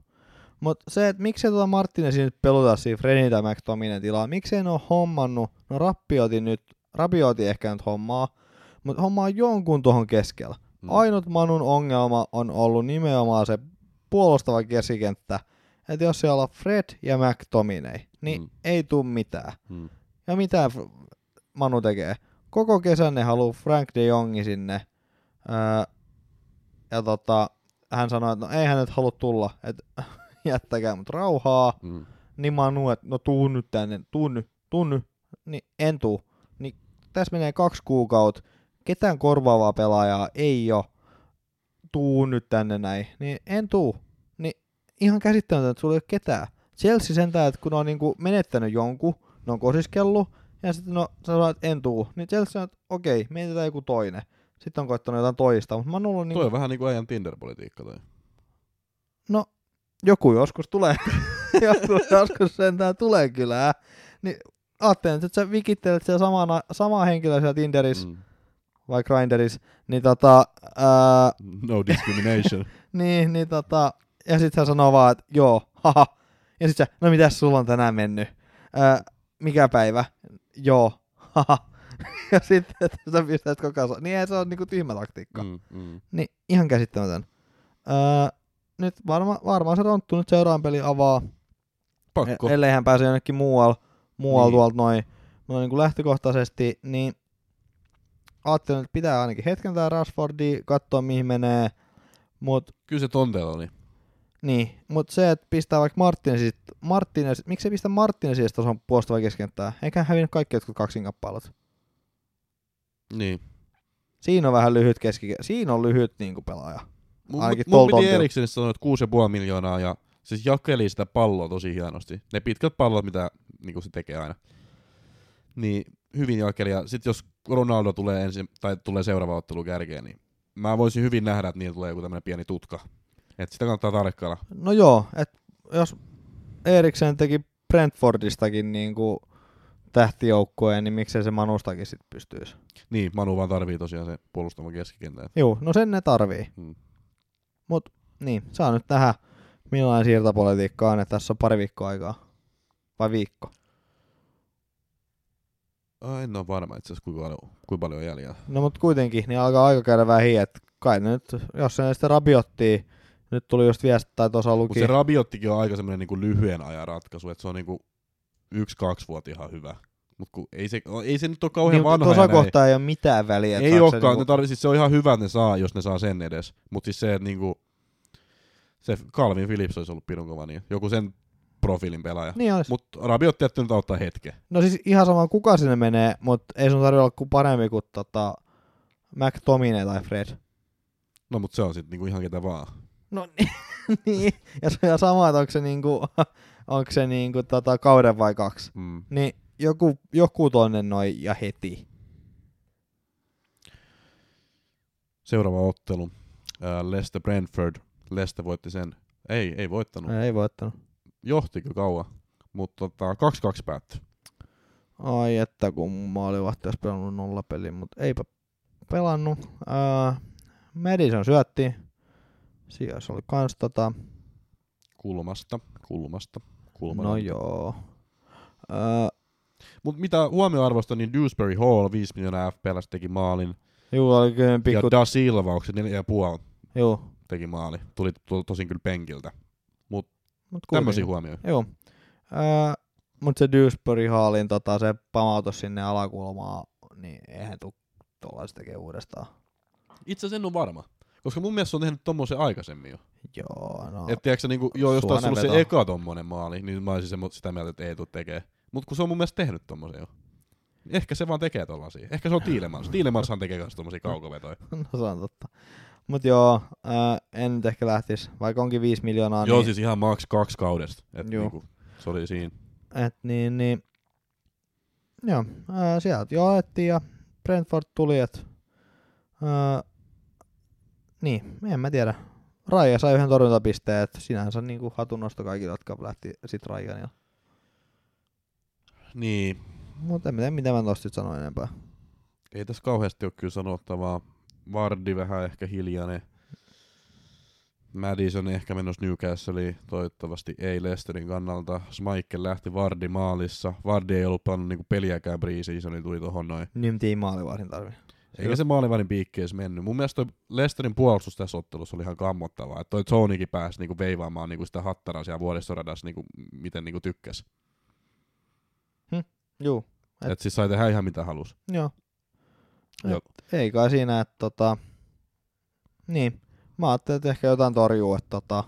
Mutta se, että miksei tuota Martinesin nyt peluta siinä Fredin tai McTominayn tilaa, miksei ne ole hommannut, no Rappioti nyt, Rapioti ehkä nyt hommaa, mutta hommaa jonkun tuohon keskellä. Mm. Ainut Manun ongelma on ollut nimenomaan se puolustava keskikenttä, että jos siellä on Fred ja McTominay, niin Mm. ei tuu mitään. Mm. Ja mitä Manu tekee? Koko kesän ne haluu Frank de Jongi sinne. Öö, ja tota, hän sanoi, että no ei hän nyt halua tulla, että jättäkää mut rauhaa. Mm. Niin Manu, että no tuu nyt tänne, tuu nyt, tuu nyt. Niin en tuu. Niin tässä menee kaksi kuukautta. Ketään korvaavaa pelaajaa ei oo. Tuu nyt tänne näin. Niin en tuu. Niin ihan käsittämätöntä, että sulla ei ole ketään. Chelsea sentään, että kun ne on niinku menettänyt jonkun, ne on kosiskellut, ja sitten no, sä sanoit, että en tuu. Niin Chelsea sanoo, että okei, mietitään joku toinen. Sitten on koittanut jotain toista, mutta Manulla on Toi niinku, on vähän niinku ajan Tinder-politiikka toi. no, joku joskus tulee. joku joskus sentään tulee kyllä. äh. Niin ajattelen, että sä vikittelet siellä samana, samaa henkilöä siellä Tinderissä Mm. vai Grinderissa, niin tota, ää, No discrimination. niin, niin tota, ja sit hän sanoo vaan, että joo, haha. Ja sit sä, no mitäs sulla on tänään mennyt? Ää, mikä päivä? Joo, haha. ja sitten että sä pistät koko ajan, niin ei se on niinku tyhmä taktiikka. Mm. mm. Niin ihan käsittämätön. Öö, nyt varma, varmaan se Ronttu nyt seuraavan peli avaa, Pakko. e- ellei hän pääse jonnekin muualle, muualle Niin. niin. tuolta noin, noin niin kuin lähtökohtaisesti, niin ajattelin, että pitää ainakin hetken tää Rashfordia, katsoa mihin menee, mut Kyllä se tonteella oli. Niin, mutta se, että pistää vaikka Martinez, Martinez miksi ei pistä Martinezia tuossa puolustava keskenttää? Eikä hän hävinnyt kaikki jotkut kaksinkappalot. Niin. Siinä on vähän lyhyt keski, siinä on lyhyt niin kuin pelaaja. Mun, Ainakin mun piti. Eriksen sanoa, että 6,5 miljoonaa ja siis jakeli sitä palloa tosi hienosti. Ne pitkät pallot, mitä niin se tekee aina. Niin hyvin jakeli. Ja sit jos Ronaldo tulee ensin, tai tulee seuraava ottelu kärkeen, niin mä voisin hyvin nähdä, että niillä tulee joku tämmönen pieni tutka. Et sitä kannattaa tarkkailla. No joo, että jos Eriksen teki Brentfordistakin niin kuin tähtijoukkueen, niin miksei se Manustakin sitten pystyisi. Niin, Manu vaan tarvii tosiaan se puolustama keskikentän. Joo, no sen ne tarvii. Hmm. Mut niin, saa nyt nähdä millainen siirtopolitiikka on, että tässä on pari viikkoa aikaa. Vai viikko? En ole varma itse asiassa, kuinka paljon, kuinka paljon on jäljellä. No mutta kuitenkin, niin alkaa aika käydä vähin, että kai ne nyt, jos se sitten rabiottiin, nyt tuli just viesti, tai tuossa Mutta luki. se Rabiottikin on aika semmoinen niinku lyhyen ajan ratkaisu, että se on niinku yksi-kaksi vuotta ihan hyvä. Mutta ei se, ei se nyt ole kauhean niin, vanha tuossa kohtaa ei ole mitään väliä. Ei olekaan, niinku- ne tarvii, siis se on ihan hyvä, ne saa, jos ne saa sen edes. Mutta siis se, että niinku, se Calvin Phillips olisi ollut pirun kova, niin joku sen profiilin pelaaja. Niin olisi. Mutta Rabiot jätty nyt auttaa hetken. No siis ihan sama kuka sinne menee, mutta ei sun tarvitse olla kuin parempi kuin tota McTominay tai Fred. No mutta se on sitten niinku ihan ketä vaan. No niin, niin. ja se on ihan sama, että onko se niinku, onko se niinku tota kauden vai kaksi. Mm. Niin joku, joku tonne noin ja heti. Seuraava ottelu. Leicester Brentford. Leicester voitti sen. Ei, ei voittanut. Ei voittanut. Johti kyllä kauan. Mutta tota, 2-2 päättyi. Ai että kun maalivahti olisi pelannut nolla peliä, mutta eipä pelannut. Ää, Madison syötti. Sijoissa oli kans tota, Kulmasta, kulmasta, kulmasta. no joo. Ää, Mutta mitä huomioarvosta, niin Dewsbury Hall 5 miljoonaa FPLS teki maalin. juu, oli kyllä pikku... Ja Da Silva, onko se 4,5 Juu, teki maali. Tuli to, tosin kyllä penkiltä. mut Tämmöisiä kuitenkin. huomioita. Joo. Ää, mut se Dewsbury Hallin tota, se pamautus sinne alakulmaan, niin eihän tuu tuollaista tekee uudestaan. Itse asiassa en ole varma. Koska mun mielestä se on tehnyt tommosen aikaisemmin jo. Joo, no. Et tiedätkö, niinku, joo, jos taas ollut se eka tommonen maali, niin mä olisin semmo- sitä mieltä, että ei tuu tekee. Mut kun se on mun mielestä tehnyt tommosen jo. Ehkä se vaan tekee tollasia. Ehkä se on Tiilemans. Tiilemanshan tekee kans tommosia kaukovetoja. no se on totta. Mut joo, ää, en nyt ehkä lähtis, vaikka onkin 5 miljoonaa, Joo, niin, siis ihan maks kaksi kaudesta. Et Joo. niinku, se oli siinä. et niin, niin joo, ää, sieltä jo ajettiin ja Brentford tuli, et ää, niin, en mä tiedä. Raija sai yhden torjuntapisteen, että sinänsä niinku hatunnosto kaikille, jotka lähti sit Raijanilla. Niin, Mutta en tiedä, mitä mä tosta sanoin enempää. ei tässä kauheasti ole kyllä sanottavaa. Vardi vähän ehkä hiljainen. Madison ehkä menossa Newcastleiin, toivottavasti ei Lesterin kannalta. Schmeichel lähti Vardi maalissa. Vardi ei ollut pannut niinku peliäkään preseasonilla, tuli tohon noin. Niin ei maalivahdin tarvi. Eikä se maalivahdin piikki edes mennyt. Mun mielestä toi Lesterin puolustus tässä ottelussa oli ihan kammottavaa. Että toi Zonikin pääsi niinku veivaamaan niinku sitä hattaraa siellä vuoristoradassa, niinku, miten niinku tykkäs. Juu, Et- Et siis sai tehdä ihan mitä halus. joo. Joo. Et ei kai siinä, että tota... Niin, mä ajattelin, että ehkä jotain torjuu, että tota...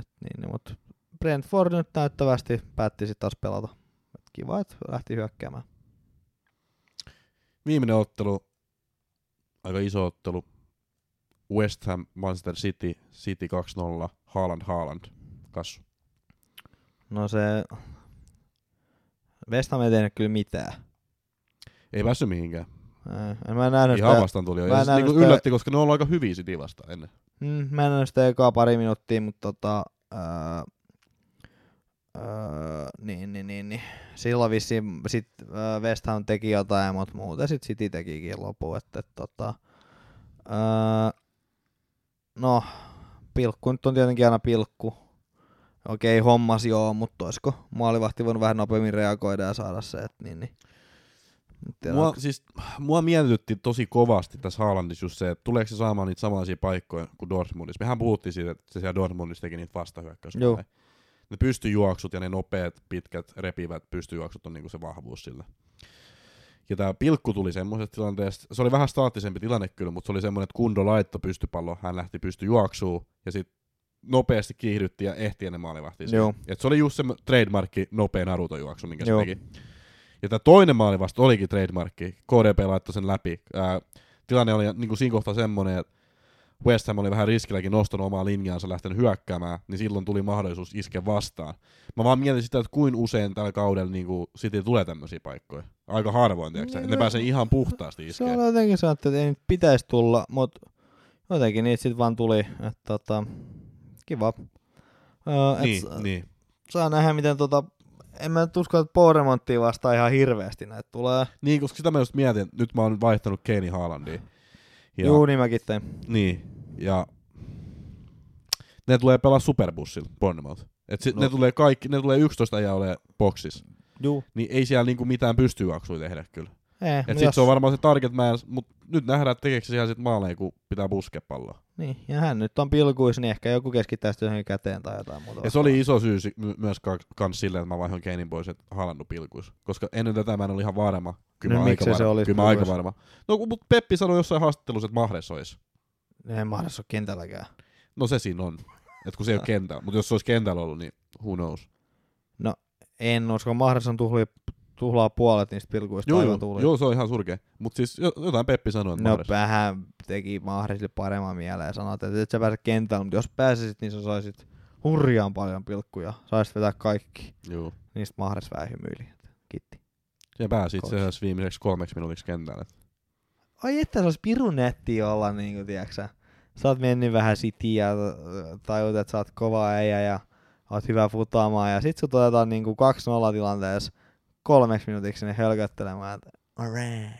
Et niin, niin, mutta Brentford nyt näyttävästi päätti sitten taas pelata. Et kiva, että lähti hyökkäämään. Viimeinen ottelu, aika iso ottelu. West Ham, Manchester City, City 2-0, Haaland, Haaland, kassu. No se... West Ham ei tehnyt kyllä mitään. Ei päässyt mihinkään. Äh, Mä en nähnyt Ihan sitä, vastaan tuli mä se niinku sitä- yllätti, koska ne on ollut aika hyviä sit vastaan ennen. Mm, mä en nähnyt sitä ekaa pari minuuttia, mutta tota, ää, ää, niin, niin, niin, niin. Silloin vissiin sit ää, West Ham teki jotain, mutta muuten sit City tekikin lopun, että et, tota, ää, no, pilkku nyt on tietenkin aina pilkku. Okei, hommas joo, mutta olisiko maalivahti voinut vähän nopeammin reagoida ja saada se, että niin, niin. En tiedä, Mua, onko- siis, mua mietitytti tosi kovasti tässä Haalandissa just se, että tuleeko se saamaan niitä samanlaisia paikkoja kuin Dortmundissa. Mehän puhuttiin siitä, että se siellä Dortmundissa teki niitä vastahyökkäyksiä. Ne pystyjuoksut ja ne nopeat, pitkät, repivät pystyjuoksut on niinku se vahvuus sillä. Ja tää pilkku tuli semmoisesta tilanteesta, se oli vähän staattisempi tilanne kyllä, mutta se oli semmoinen, että Kundo laitto pystypallo, hän lähti pystyjuoksuun ja sitten nopeasti kiihdytti ja ehti ennen maalivahtia. Joo. Et se oli just se trademarkki nopea Naruto-juoksu, minkä Joo. se teki. Ja tämä toinen maali vasta olikin trademarkki. KDP laittoi sen läpi. Ää, tilanne oli niin kuin siinä kohtaa semmoinen, että West Ham oli vähän riskilläkin nostanut omaa linjaansa, lähtenyt hyökkäämään, niin silloin tuli mahdollisuus iskeä vastaan. Mä vaan mietin sitä, että kuin usein tällä kaudella niin kuin City tulee tämmöisiä paikkoja. Aika harvoin, tiedätkö? Niin, ne no, pääsee ihan puhtaasti Se iskeä. on jotenkin sanottu, että ei nyt pitäisi tulla, mutta jotenkin niitä sitten vaan tuli. Että tota, kiva. Öö, Niin, et, niin. Saa nähdä, miten tota, en mä nyt usko, että Poremonttia vastaan ihan hirveästi näitä tulee. niin, koska sitä mä just mietin, nyt mä oon vaihtanut Keini Haalandiin. Ja, Juu, niin mäkin tein. Niin, ja ne tulee pelaa superbussilla, Bournemouth. Et sit No. ne tulee kaikki, ne tulee 11 ajaa ole boksissa. Juu. Niin ei siellä niinku mitään pystyjuoksua tehdä kyllä. Ei, Et sit jos- se on varmaan se target man, mutta nyt nähdään, että tekeekö se siellä sit maaleja, kun pitää puskea palloa. Niin, ja hän nyt on pilkuissa, niin ehkä joku keskittää sitten johonkin käteen tai jotain muuta. Ja se oli iso syy my- myös ka- kans silleen, että mä vaihoin Keinin pois, että Haalandu pilkuis. Koska ennen tätä mä en ollut ihan varma. Kyllä No mä aika miksei se varma. olisi Kyllä mä aika pilkuis? varma. No mutta Peppi sanoi jossain haastattelussa, että Mahres olisi. Ei mahdollista ole kentälläkään. No se siinä on. Et kun se ei ole kentällä. Mutta jos se olisi kentällä ollut, niin who knows. En usko, mahdollista on tuhli, tuhlaa puolet niistä pilkuista Joo, aivan joo, tuuli. joo, se on ihan surkea. Mutta siis jo- jotain Peppi sanoi, että No Mahrez. vähän teki Mahresille paremman mieleen ja sanoi, että et sä pääse kentällä, mutta jos pääsisit, niin sä saisit hurjaan paljon pilkkuja. Saisit vetää kaikki. Joo. Niistä Mahres vähän hymyili. Kiitti. Ja pääsi itse asiassa viimeiseksi kolmeksi minuutiksi kentälle. Ai että se olisi pirun netti olla, niin kuin, tiedätkö sä. Sä oot mennyt vähän sitiä ja äh, tajut, että sä oot kova äijä ja oot hyvä futaamaan. Ja sit sut otetaan niin 2-0 tilanteessa kolmeksi minuutiksi sinne hölköttelemään. Että, alright.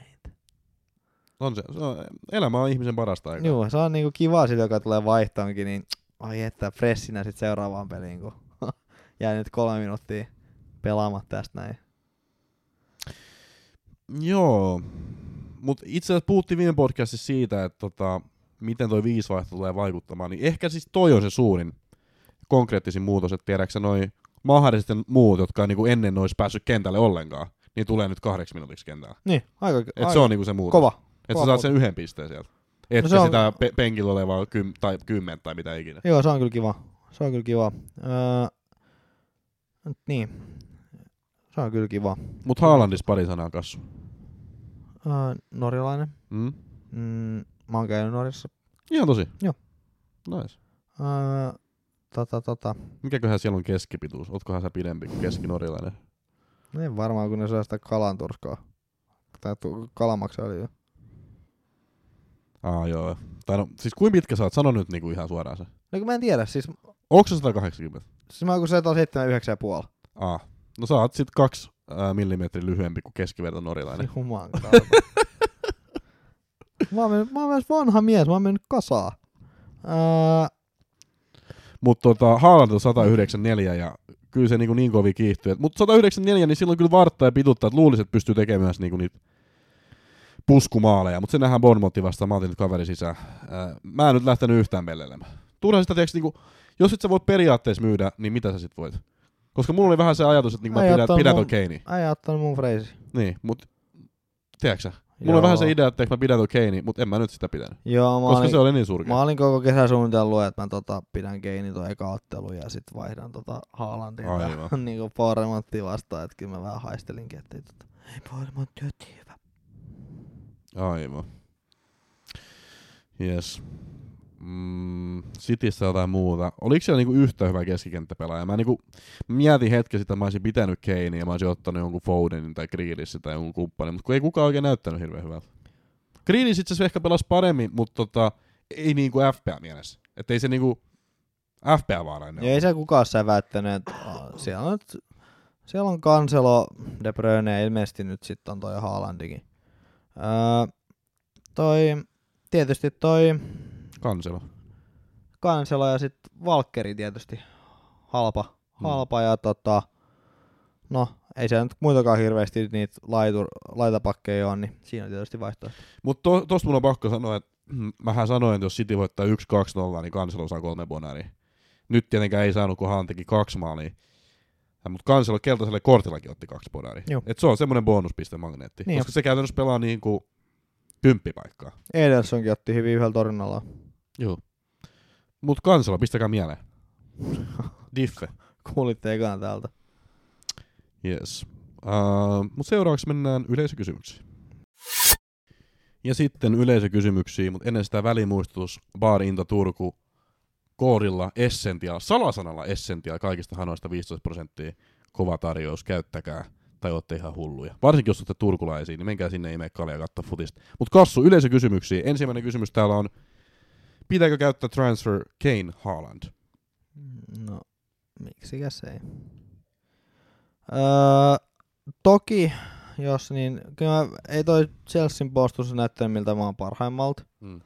On se, se on, elämä on ihmisen parasta aikaa. Joo, se on niinku kiva sit, joka tulee vaihtoonkin, niin ai että freshinä sit seuraavaan peliin, kun jää nyt kolme minuuttia pelaamat tästä näin. Joo. Mutta itse asiassa puhuttiin viime podcastissa siitä, että tota, miten toi viisvaihto tulee vaikuttamaan. Niin ehkä siis toi on se suurin konkreettisin muutos, että tiedätkö noin mahdolliset muut, jotka niinku ennen olisi päässyt kentälle ollenkaan, niin tulee nyt kahdeksi minuutiksi kentälle. Niin, aika, Et aika se on niinku se muutos. kova. Että sä saat sen yhden pisteen sieltä. Etkä se no on- sitä pe- penkillä olevaa kym- tai kymmentä tai mitä ikinä. Joo, se on kyllä kiva. Se on kyllä kiva. Öö, niin. Se on kyllä kiva. Mut Haalandissa pari sanaa kassu. Öö, norjalainen. Mm? Mm, mä oon käynyt Norjassa. Ihan tosi. Joo. Nice. Öö, tota, tota. Mikäköhän siellä on keskipituus? Ootkohan sä pidempi kuin keskinorjalainen? En varmaan, kun ne saa sitä kalanturskaa. Tai tu- kalamaksa oli jo. Aa joo. Tai no, siis kuin pitkä sä oot? Sano nyt niinku ihan suoraan se. No kun mä en tiedä, siis, Onko se 180? siis mä oon kun se on 7,9,5. Aa. No sä oot sit kaksi ää, millimetrin lyhyempi kuin keskiverto norjalainen. Juman mä, oon mennyt, mä oon myös vanha mies, mä oon mennyt kasaa. Öö, Mutta tota, Haaland on 194 ja kyllä se niinku niin kovin kiihtyy. Mutta 194, niin silloin kyllä varttaa ja pituttaa, että luulisin, että pystyy tekemään myös niinku niitä puskumaaleja. Mutta se nähdään Bournemouthin vastaan, mä otin nyt kaveri sisään. Ää, mä en nyt lähtenyt yhtään pellelemään. Turha sitä tiiäks, niinku, jos et sä voit periaatteessa myydä, niin mitä sä sit voit? Koska mulla oli vähän se ajatus, että niinku mä pidän, pidän mun- ton Keini. äijä ottanut mun freisi. Niin, mut tiedätkö Mulla on vähän se idea, että mä pidän ton Keini, mutta en mä nyt sitä pitänyt. Joo, mä Koska olin, se oli niin surkea. mä olin koko kesän suunnitellut, että mä tota, pidän keini tuon eka ottelu ja sit vaihdan tota Haalandin Aivan. niinku Poremonttiin vastaan, että kyllä mä vähän haistelinkin, että ei tota, ei Poremontti on hyvä. Aivan. Yes. Mm, Cityssä jotain muuta. Oliko siellä niinku yhtä hyvä keskikenttäpelaaja? Mä niinku mietin hetken sitä, että mä olisin pitänyt Keiniä ja mä olisin ottanut jonkun Fodenin tai Grealishin tai jonkun kumppanin, mutta kun ei kukaan oikein näyttänyt hirveän hyvältä. Grealish itse asiassa ehkä pelasi paremmin, mutta tota, ei niinku FPA mielessä. Että ei se niinku FPA vaarainen Ja ei se kukaan säväyttänyt, että siellä on, siellä on Cancelo, De Bruyne ja ilmeisesti nyt sitten on toi Haalandikin. Öö, toi, tietysti toi Kanselo. Cancelo ja sitten Valkkeri tietysti halpa, Hmm. halpa ja tota, No, ei siellä nyt muitakaan hirveästi niitä laitur, laitapakkeja ole, niin siinä on tietysti vaihtoehto. Mutta to, tosta mun on pakko sanoa, että mähän sanoin, että jos City voittaa 1-2-0, niin Kanselo saa kolme bonaaria. Nyt tietenkään ei saanut, kun Haan teki kaksi maalia. Mutta Kanselo keltaiselle kortillakin otti kaksi bonaaria. Joo. Et se on semmoinen bonuspiste-magneetti, Niin koska se käytännössä pelaa niinku kymppipaikkaa. Edersonkin otti hyvin yhdellä torjunnalla. Joo. Mut Kanselo, pistäkää mieleen. Diffe. Kuulitte ekana täältä. Yes. Uh, mutta seuraavaksi mennään yleisökysymyksiin. Ja sitten yleisökysymyksiin, mutta ennen sitä välimuistutus Bar Inta Turku koodilla Essential, salasanalla Essential, kaikista hanoista 15 prosenttia, kova tarjous, käyttäkää, tai olette ihan hulluja. Varsinkin jos olette turkulaisia, niin menkää sinne imee kalja katsoa futista. Mutta Kassu, yleisökysymyksiin. Ensimmäinen kysymys täällä on, pitääkö käyttää transfer Kane Haaland? No, miksikäs ei. Öö, toki, jos niin, kyllä mä, ei toi Chelsean puolustus näyttänyt miltä vaan parhaimmalta. Mm.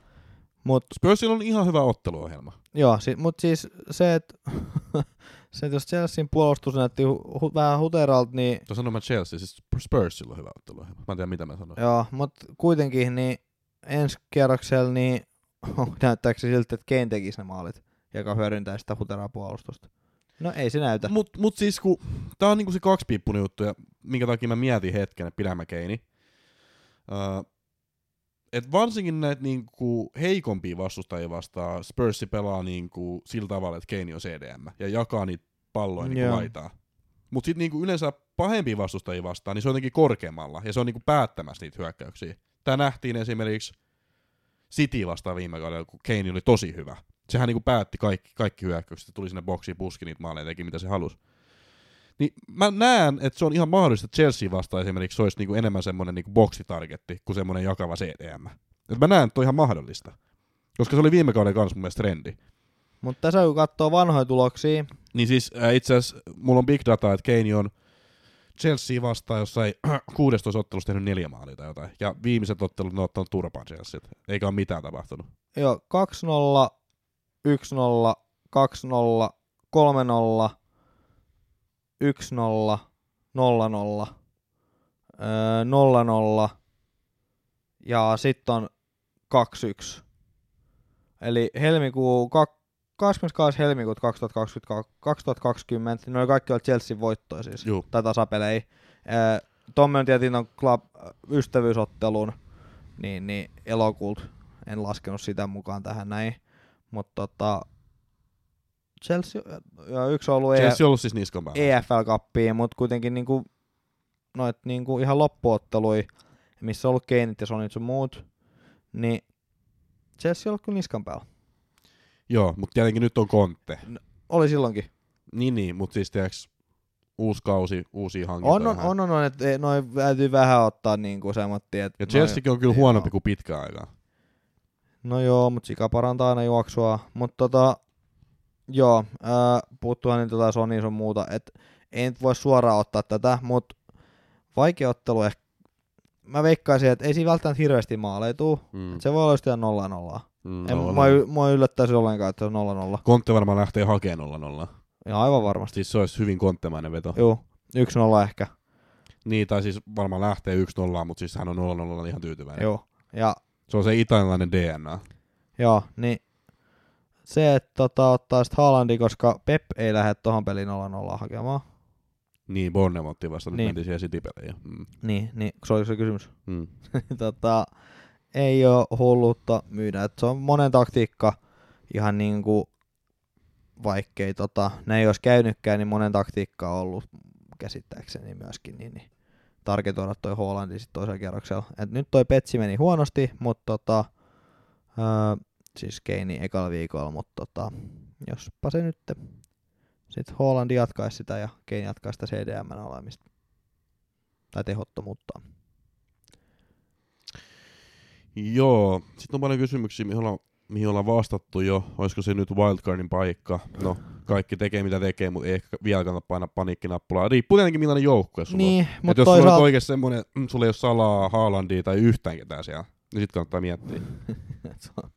Mut Spursilla on ihan hyvä otteluohjelma. joo, si, mut siis se, että se, et jos Chelsean puolustus näytti hu, hu, vähän huteralta, niin Tuo sanon mä Chelsea, siis Spursilla on hyvä otteluohjelma. Mä en tiedä mitä mä sanoin. joo, mut kuitenkin niin ensi kierroksella niin näyttääkö se siltä, että Kane tekisi ne maalit, joka hyödyntää sitä huteraa puolustusta. No ei se näytä. Mut, mut siis kun, tää on niinku se kaksipiippunen juttu, ja minkä takia mä mietin hetken, että pidän mä Keini. Uh, et varsinkin näitä niinku heikompia vastustajia vastaan Spursi pelaa niinku sillä tavalla, että Keini on CDM ja jakaa niitä palloja niinku Joo. laitaa. Mut sit niinku yleensä pahempia vastustajia vastaan, niin se on jotenkin korkeammalla ja se on niinku päättämässä niitä hyökkäyksiä. Tää nähtiin esimerkiksi City vastaan viime kaudella, kun Kane oli tosi hyvä. Sehän niinku päätti kaikki, kaikki hyökkäykset tuli sinne boksiin, puski niitä maaleja ja teki mitä se halusi. Niin mä näen, että se on ihan mahdollista, että Chelsea vastaan esimerkiksi se olisi niinku enemmän semmoinen niinku boksitargetti kuin semmoinen jakava CDM. Et mä näen, että on ihan mahdollista. Koska se oli viime kauden kanssa mun mielestä trendi. Mutta tässä kun katsoo vanhoja tuloksia, Niin siis äh, itse asiassa mulla on big data, että Kane on Chelsea vastaan jossain 16 ottelussa tehnyt neljä maalia tai jotain. Ja viimeiset ottelut ne ottanut turpaan Chelsea. Eikä ole mitään tapahtunut. joo, 2-0, 1-0, 2-0, 3-0, 1-0, 0-0, öö, 0-0 ja sitten on 2-1. Eli helmikuu, kak- 22. helmikuuta 2020, 2020 niin ne oli kaikki ollut Chelsean voittoja siis, Juu. tai tasapelejä. Öö, Tommi on club, ystävyysottelun niin, niin elokuulta. En laskenut sitä mukaan tähän näin. Mutta tota, Chelsea, ja yksi on ollut Chelsea on ollut siis. EFL-kappiin, mutta kuitenkin niinku, noit niinku ihan loppuottelui, missä on ollut Keinit ja Sonit sun muut, niin Chelsea on ollut kyllä niskan päällä. Joo, mutta tietenkin nyt on Kontte. Oli silloinkin. Niin, niin, mutta siis tiedäks, uusi kausi, uusia hankintoja. On, on, on, on, on että noin täytyy vähän ottaa niinku semmoittia, että Ja Chelseakin on kyllä huonompi kuin pitkä aikaa. No joo, mutta Sika parantaa aina juoksua. Mutta tota, joo, ää, puuttuuhan nyt jotain Sony sun muuta. Et ei nyt voi suoraan ottaa tätä, mutta vaikea ottelu ehkä. Mä veikkaisin, että ei siinä välttämättä hirveästi maaleja tuu. Mm. Se voi olla just nolla nollaa. Mm, En, mä, ei yllättäisi ollenkaan, että se on nolla nolla. Kontte varmaan lähtee hakemaan 0-0. Ja aivan varmasti. Siis se olisi hyvin konttemainen veto. Joo, yksi nolla ehkä. Niin, tai siis varmaan lähtee 1-0, mutta siis hän on 0-0 ihan tyytyväinen. Joo. Ja Se on se italialainen DNA. joo, niin se, että tota, ottaa sit Haalandi, koska Pep ei lähde tohon peliin 0-0 hakemaan. Niin, Bournemouthia vasta nyt Niin. mentiin siihen City-peleihin. Mm. Niin, niin, se oli se kysymys. Mm. tota, ei ole hulluutta myydä. Et se on monen taktiikka ihan niinku, vaikkei tota, ne ei olisi käynytkään, niin monen taktiikka on ollut käsittääkseni myöskin niin, niin targetoida toi Hollandi sitten toisella kierroksella. Et nyt toi Petsi meni huonosti, mutta tota, öö, siis Keini ekalla viikolla, mutta tota, jospa se nyt sitten Hollandi jatkaisi sitä ja Keini jatkaisi sitä CDM olemista. Tai tehottomuutta. Joo, sitten on paljon kysymyksiä, mihin ollaan, mihin ollaan vastattu jo. Olisiko se nyt wildcardin paikka? No, kaikki tekee mitä tekee, mutta ei ehkä vielä kannata painaa paniikkinappulaa. Riippuu tietenkin millainen joukkue sulla on. Niin, Et mutta jos sulla on toisaalta... oikeasti semmoinen, mm, sulla ei ole salaa, Haalandia tai yhtään ketään siellä, niin sit kannattaa miettiä. se on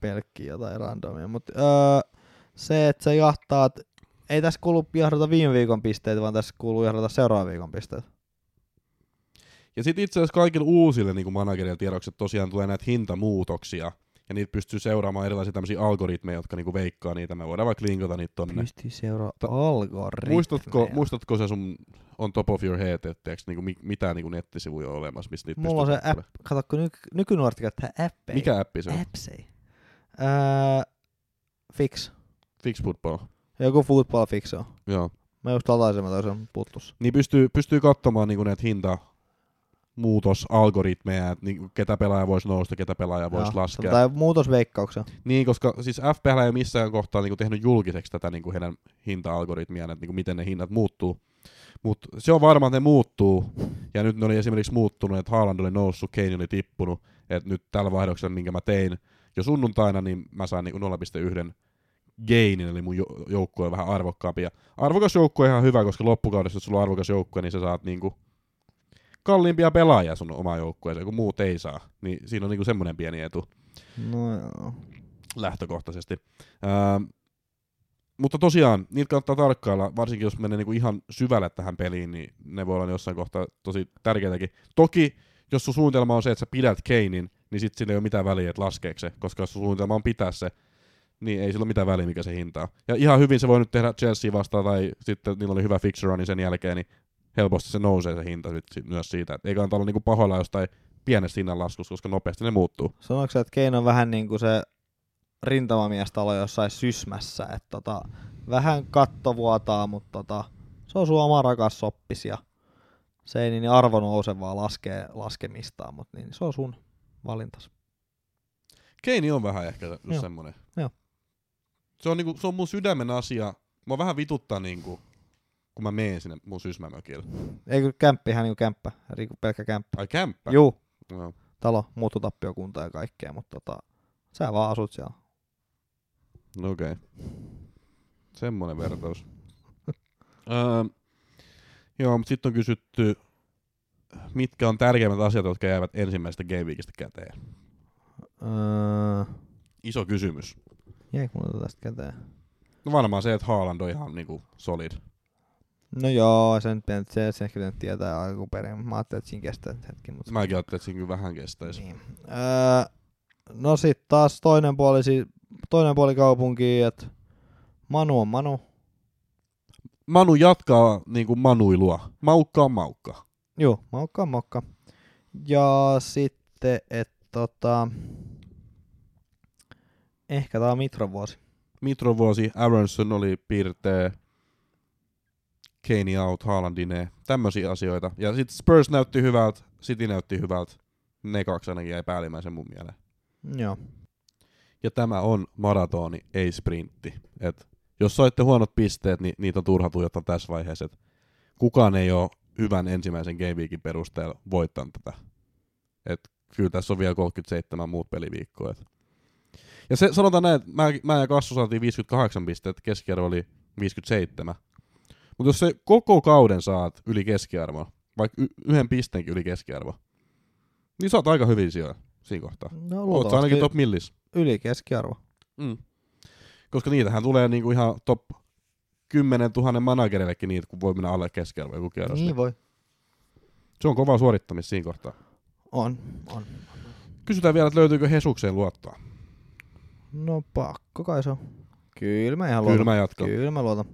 pelkkiä jotain randomia. Mutta öö, se, että sä jahtaat ei tässä kuulu jahdata viime viikon pisteitä, vaan tässä kuuluu jahdata seuraavan viikon pisteitä. Ja sitten itse asiassa kaikille uusille niin managerille tiedokset tosiaan tulee näitä hintamuutoksia, ja niitä pystyy seuraamaan erilaisia tämmöisiä algoritmeja, jotka niinku veikkaa niitä. Me voidaan vaikka linkata niitä tonne. Pystyy seuraa Ta- algoritmeja. Muistatko, muistatko se sun on top of your head, että niinku, mi- mitään niinku nettisivuja on olemassa, mistä niitä Mulla on se pystyy app, kato kun nyky- nykynuoret käyttää appeja. Mikä appi se on? Appsei. Öö, fix. Fix Football. Joku football fix on. Joo. Mä just lataisin, mä putlus. Niin pystyy, pystyy katsomaan niinku näitä hinta muutosalgoritmeja, että niinku, ketä pelaaja voisi nousta, ketä pelaaja voisi laskea. Tai muutosveikkauksia. Niin, koska siis FPL ei ole missään kohtaa niinku tehnyt julkiseksi tätä niinku heidän hinta-algoritmiaan, että niinku miten ne hinnat muuttuu. Mutta se on varma, että ne muuttuu. Ja nyt ne oli esimerkiksi muuttunut, että Haaland oli noussut, Kane oli tippunut. Että nyt tällä vaihdoksella, minkä mä tein jo sunnuntaina, niin mä sain niinku 0,1 gainin, eli mun jo- joukkue on vähän arvokkaampi. Ja arvokas joukkue on ihan hyvä, koska loppukaudessa, jos sulla on arvokas joukkue, niin sä saat niinku kalliimpia pelaajia sun omaan joukkueeseen, kun muut ei saa. Niin siinä on niinku semmoinen pieni etu No joo. lähtökohtaisesti. Ää, mutta tosiaan, niitä kannattaa tarkkailla, varsinkin jos menee niinku ihan syvälle tähän peliin, niin ne voi olla jossain kohtaa tosi tärkeitäkin. Toki, jos sun suunnitelma on se, että sä pidät Keinin, niin sit sillä ei ole mitään väliä, että laskeeko se, koska jos sun suunnitelma on pitää se, niin ei sillä ole mitään väliä, mikä se hinta on. Ja ihan hyvin se voi nyt tehdä Chelsea vastaan, tai sitten niillä oli hyvä fixture niin sen jälkeen, niin helposti se nousee se hinta sit, myös siitä. Et ei kannata olla niinku pahoilla jostain pienestä hinnanlaskusta, koska nopeasti ne muuttuu. Sanoitko että Keino on vähän niin kuin se rintamamiestalo jossain sysmässä, että tota, vähän katto vuotaa, mutta tota, se on sun oma rakas soppis ja se ei niin arvo nouse, vaan laskee laskemistaan, mutta niin, se on sun valintas. Keini on vähän ehkä just Joo. semmonen. Joo. Se on, niinku, se on mun sydämen asia. Mua vähän vituttaa, niinku, kun mä meen sinne mun sysmämökille. Eikö kämppi ihan niin kuin kämppä, eli pelkkä kämppä. Ai kämppä? Juu, Joo. talo, muuttotappiokunta ja kaikkea, mutta tota, sä vaan asut siellä. No okei. Okay. Semmonen vertaus. öö, joo, mutta sitten on kysytty, mitkä on tärkeimmät asiat, jotka jäävät ensimmäisestä Game Weekistä käteen. Öö, Iso kysymys. jäikö mulla tästä käteen? No varmaan se, että Haaland on ihan niinku solid. No joo, sen, se, se ehkä nyt tietää alkuperin. Mä ajattelin, että siinä kestää hetki, mutta... Mäkin ajattelin, että siinä kyllä vähän kestäisi. Niin. Öö, no sit taas toinen puoli, toinen puoli kaupunkia, että Manu on Manu. Manu jatkaa niinku manuilua. Maukka on maukka. Joo, mokka on mokka. Ja sitten, että tota, ehkä tää on Mitron vuosi. Mitro vuosi, Aronson oli piirtee, Kane out, Haalandine, tämmöisiä asioita. Ja sitten Spurs näytti hyvältä, City näytti hyvältä. Ne kaksi ainakin jäi päällimmäisen mun mieleen. Joo. Ja tämä on maratoni, ei sprintti. Et jos saitte huonot pisteet, niin niitä on turha tuijottaa tässä vaiheessa. Et kukaan ei ole hyvän ensimmäisen game weekin perusteella voittanut tätä. Et kyllä tässä on vielä 37 muut peliviikkoa. Et. Ja se, sanotaan näin, että mä, mä ja Kassu saatiin 58 pistettä, keskiarvo oli 57. Mutta jos se koko kauden saat yli keskiarvo, vaikka y- yhden pisteenkin yli keskiarvo, niin saat aika hyvin sijoja siinä kohtaa. No Oot sä ainakin top millis. yli keskiarvo. Mm. Koska niitähän tulee niinku ihan top 10 000 managerillekin niitä, kun voi mennä alle keskiarvo joku kierros. Niin voi. Se on kovaa suorittamista siinä kohtaa. On, on. Kysytään vielä, että löytyykö Hesukseen luottoa. No pakko kai se on. Kyllä mä ihan Kyllä luotan. mä jatkan. Kyllä mä luotan.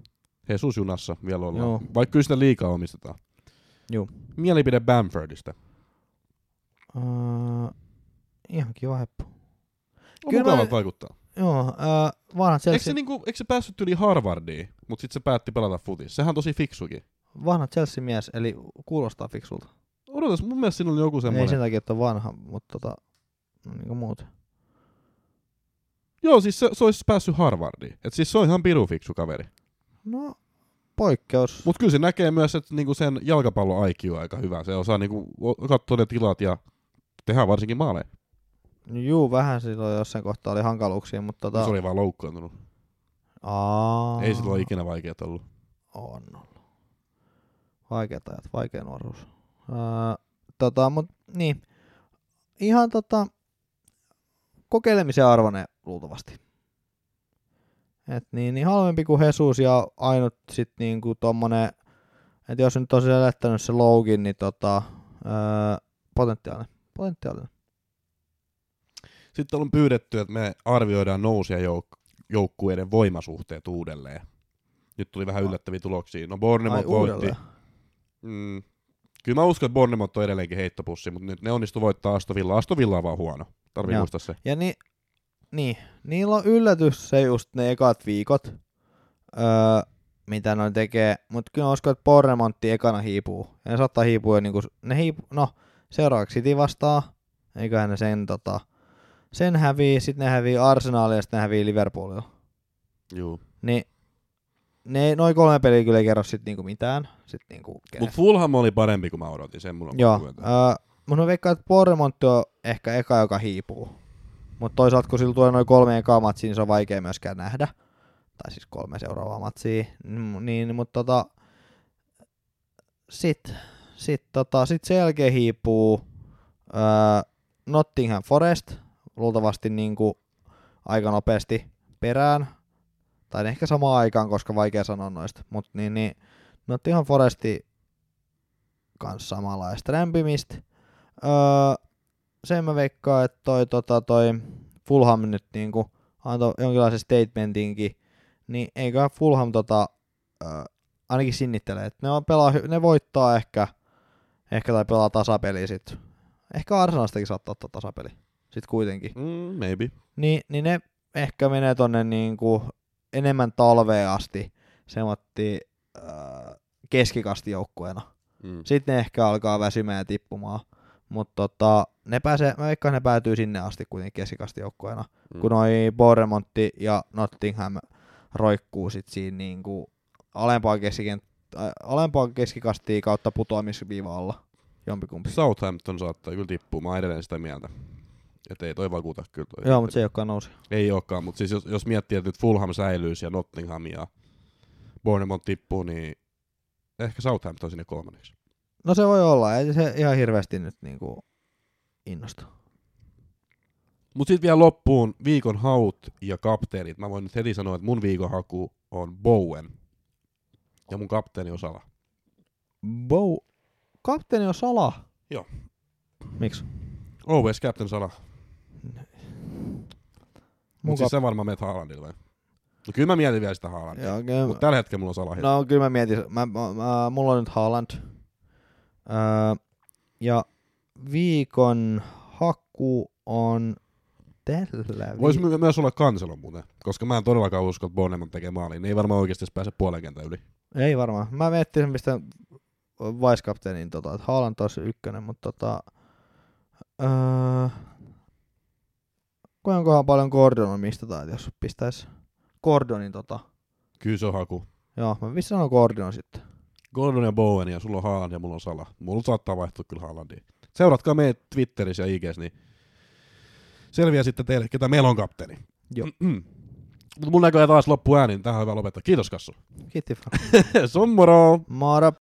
Jesus junassa vielä ollaan. Joo. Vaikka kyllä sitä liikaa omistetaan. Joo. Mielipide Bamfordista. Uh, ihan kiva heppu. On Kyllä mukava mä- vaikuttaa. Joo, uh, vanha Eikö Chelsea, se, niinku, eikö se päässyt yli Harvardiin, mutta sitten se päätti pelata futis? Sehän on tosi fiksukin. vanha Chelsea-mies, eli kuulostaa fiksulta. Odotas, mun mielestä siinä oli joku Ei semmoinen. sen takia, että on vanha, mutta tota, no, niin kuin muuten. Joo, siis se, se olisi päässyt Harvardiin. Et siis se on ihan piru fiksu kaveri. No, poikkeus. Mutta kyllä se näkee myös, että niinku sen jalkapallon IQ on aika hyvä. Se osaa niinku katsoa ne tilat ja tehdä varsinkin maaleja. Juu, vähän silloin jossain kohtaa oli hankaluuksia, mutta tota... Se oli vaan loukkaantunut. Aa, Ei sillä ole ikinä vaikeat ollut. On ollut. Vaikeat ajat, vaikea nuoruus. Öö, tota, mut niin. Ihan tota, kokeilemisen arvoinen luultavasti. Et niin, niin halvempi kuin Jesus ja ainut sit niinku tommonen, että jos nyt on selättänyt se Login, niin tota, öö, potentiaalinen. potentiaalinen. Sitten on pyydetty, että me arvioidaan nousia jouk- joukkueiden voimasuhteet uudelleen. Nyt tuli vähän yllättäviä tuloksia. No Ai Bournemouth voitti. Mm. Kyllä mä uskon, että Bournemouth on edelleenkin heittopussi, mutta nyt ne onnistu voittaa Aston Villa. Aston Villa on vaan huono. Tarvii Joo. muistaa se. Ja ni, niin, niillä on yllätys se just ne ekat viikot, öö, mitä noin tekee, mutta kyllä uskon, että Borremontti ekana hiipuu. Ja ne saattaa hiipua jo niinku, ne hiipu, no seuraavaksi City vastaa, eiköhän ne sen tota, sen hävii, sitten ne hävii Arsenalia ja sitten ne hävii Liverpoolilla. Juu. Niin ne, noin kolme peliä kyllä ei kerro sit niinku mitään. Sit niinku Mutta Fulham oli parempi kuin mä odotin, sen mulla on Joo, öö, mun on veikkaa, että Borremontti on ehkä eka, joka hiipuu. Mutta toisaalta, kun sillä tulee noin kolme ekaa matsia, niin se on vaikea myöskään nähdä. Tai siis kolme seuraavaa matsia. Mm, Niin, mutta tota, sit, sit, tota, sit sen jälkeen hiipuu öö, Nottingham Forest, luultavasti niinku aika nopeasti perään. Tai ehkä samaan aikaan, koska vaikea sanoa noista. Mutta niin, niin, Nottingham Foresti kanssa samanlaista rämpimistä. Öö, sen mä veikkaan, että toi, tota, toi Fulham nyt niinku antoi jonkinlaisen statementinkin, niin eiköhän Fulham tota, öö, ainakin sinnittelee, että ne, on pelaa, ne voittaa ehkä, ehkä tai pelaa tasapeli sit. Ehkä Arsenalistakin saattaa ottaa tasapeli. Sitten kuitenkin. Mm, maybe. Niin, niin ne ehkä menee tonne niinku enemmän talveen asti semmotti öö, keskikastijoukkueena. Mm. Sitten ne ehkä alkaa väsymään ja tippumaan. Mutta tota, ne pääsee, mä veikkaan ne päätyy sinne asti kuitenkin keskikastijoukkueena. Mm. Kun noi Boremontti ja Nottingham roikkuu sit siinä niinku alempaa, keskikent, äh, alempaa keskikastia kautta putoamisviiva alla. Jompikumpi. Southampton saattaa kyllä tippua, mä edelleen sitä mieltä. Että ei toi vakuuta kyllä toi. Joo, mutta se ei olekaan nousi. Ei olekaan, mutta siis jos, jos miettii, että nyt Fulham säilyisi ja Nottingham ja Bournemouth tippuu, niin ehkä Southampton sinne kolmanneksi. No se voi olla, ei se ihan hirveästi nyt niinku innosta. Mutta sitten vielä loppuun viikon haut ja kapteenit. Mä voin nyt heti sanoa, että mun viikon haku on Bowen. Ja mun kapteeni on Sala. Bow. Kapteeni on Sala. Joo. Miksi? Always Captain Sala. Mutta siis sä varmaan meet Haalandilla vai? No kyllä mä mietin vielä sitä Haalandia. Mutta tällä hetkellä mulla on Sala. No kyllä mä mietin, mä, mä, mä, mulla on nyt Haaland. Öö, ja viikon haku on tällä Voisi vi- my- myös olla kanselo muuten, koska mä en todellakaan usko, että Bournemouth tekee maaliin. Ne ei varmaan oikeasti pääse puolen kentän yli. Ei varmaan. Mä miettin sen, mistä vice-kapteenin, tota, että Haaland olisi ykkönen, mutta tota, öö, paljon Gordon mistä tai jos pistäisi Gordonin tota. Kyllä se on haku. Joo, mä vissi sanon Gordon sitten. Gordon ja Bowen ja sulla on Haaland ja mulla on Sala. Mulla saattaa vaihtua kyllä Haalandiin. Seuratkaa meitä Twitterissä ja IGS, niin selviää sitten teille, ketä meillä on kapteeni. Joo. Mutta mun näköjään taas loppu ääni, niin tähän on hyvä lopettaa. Kiitos Kassu. Kiitti. Sommoro! Moro!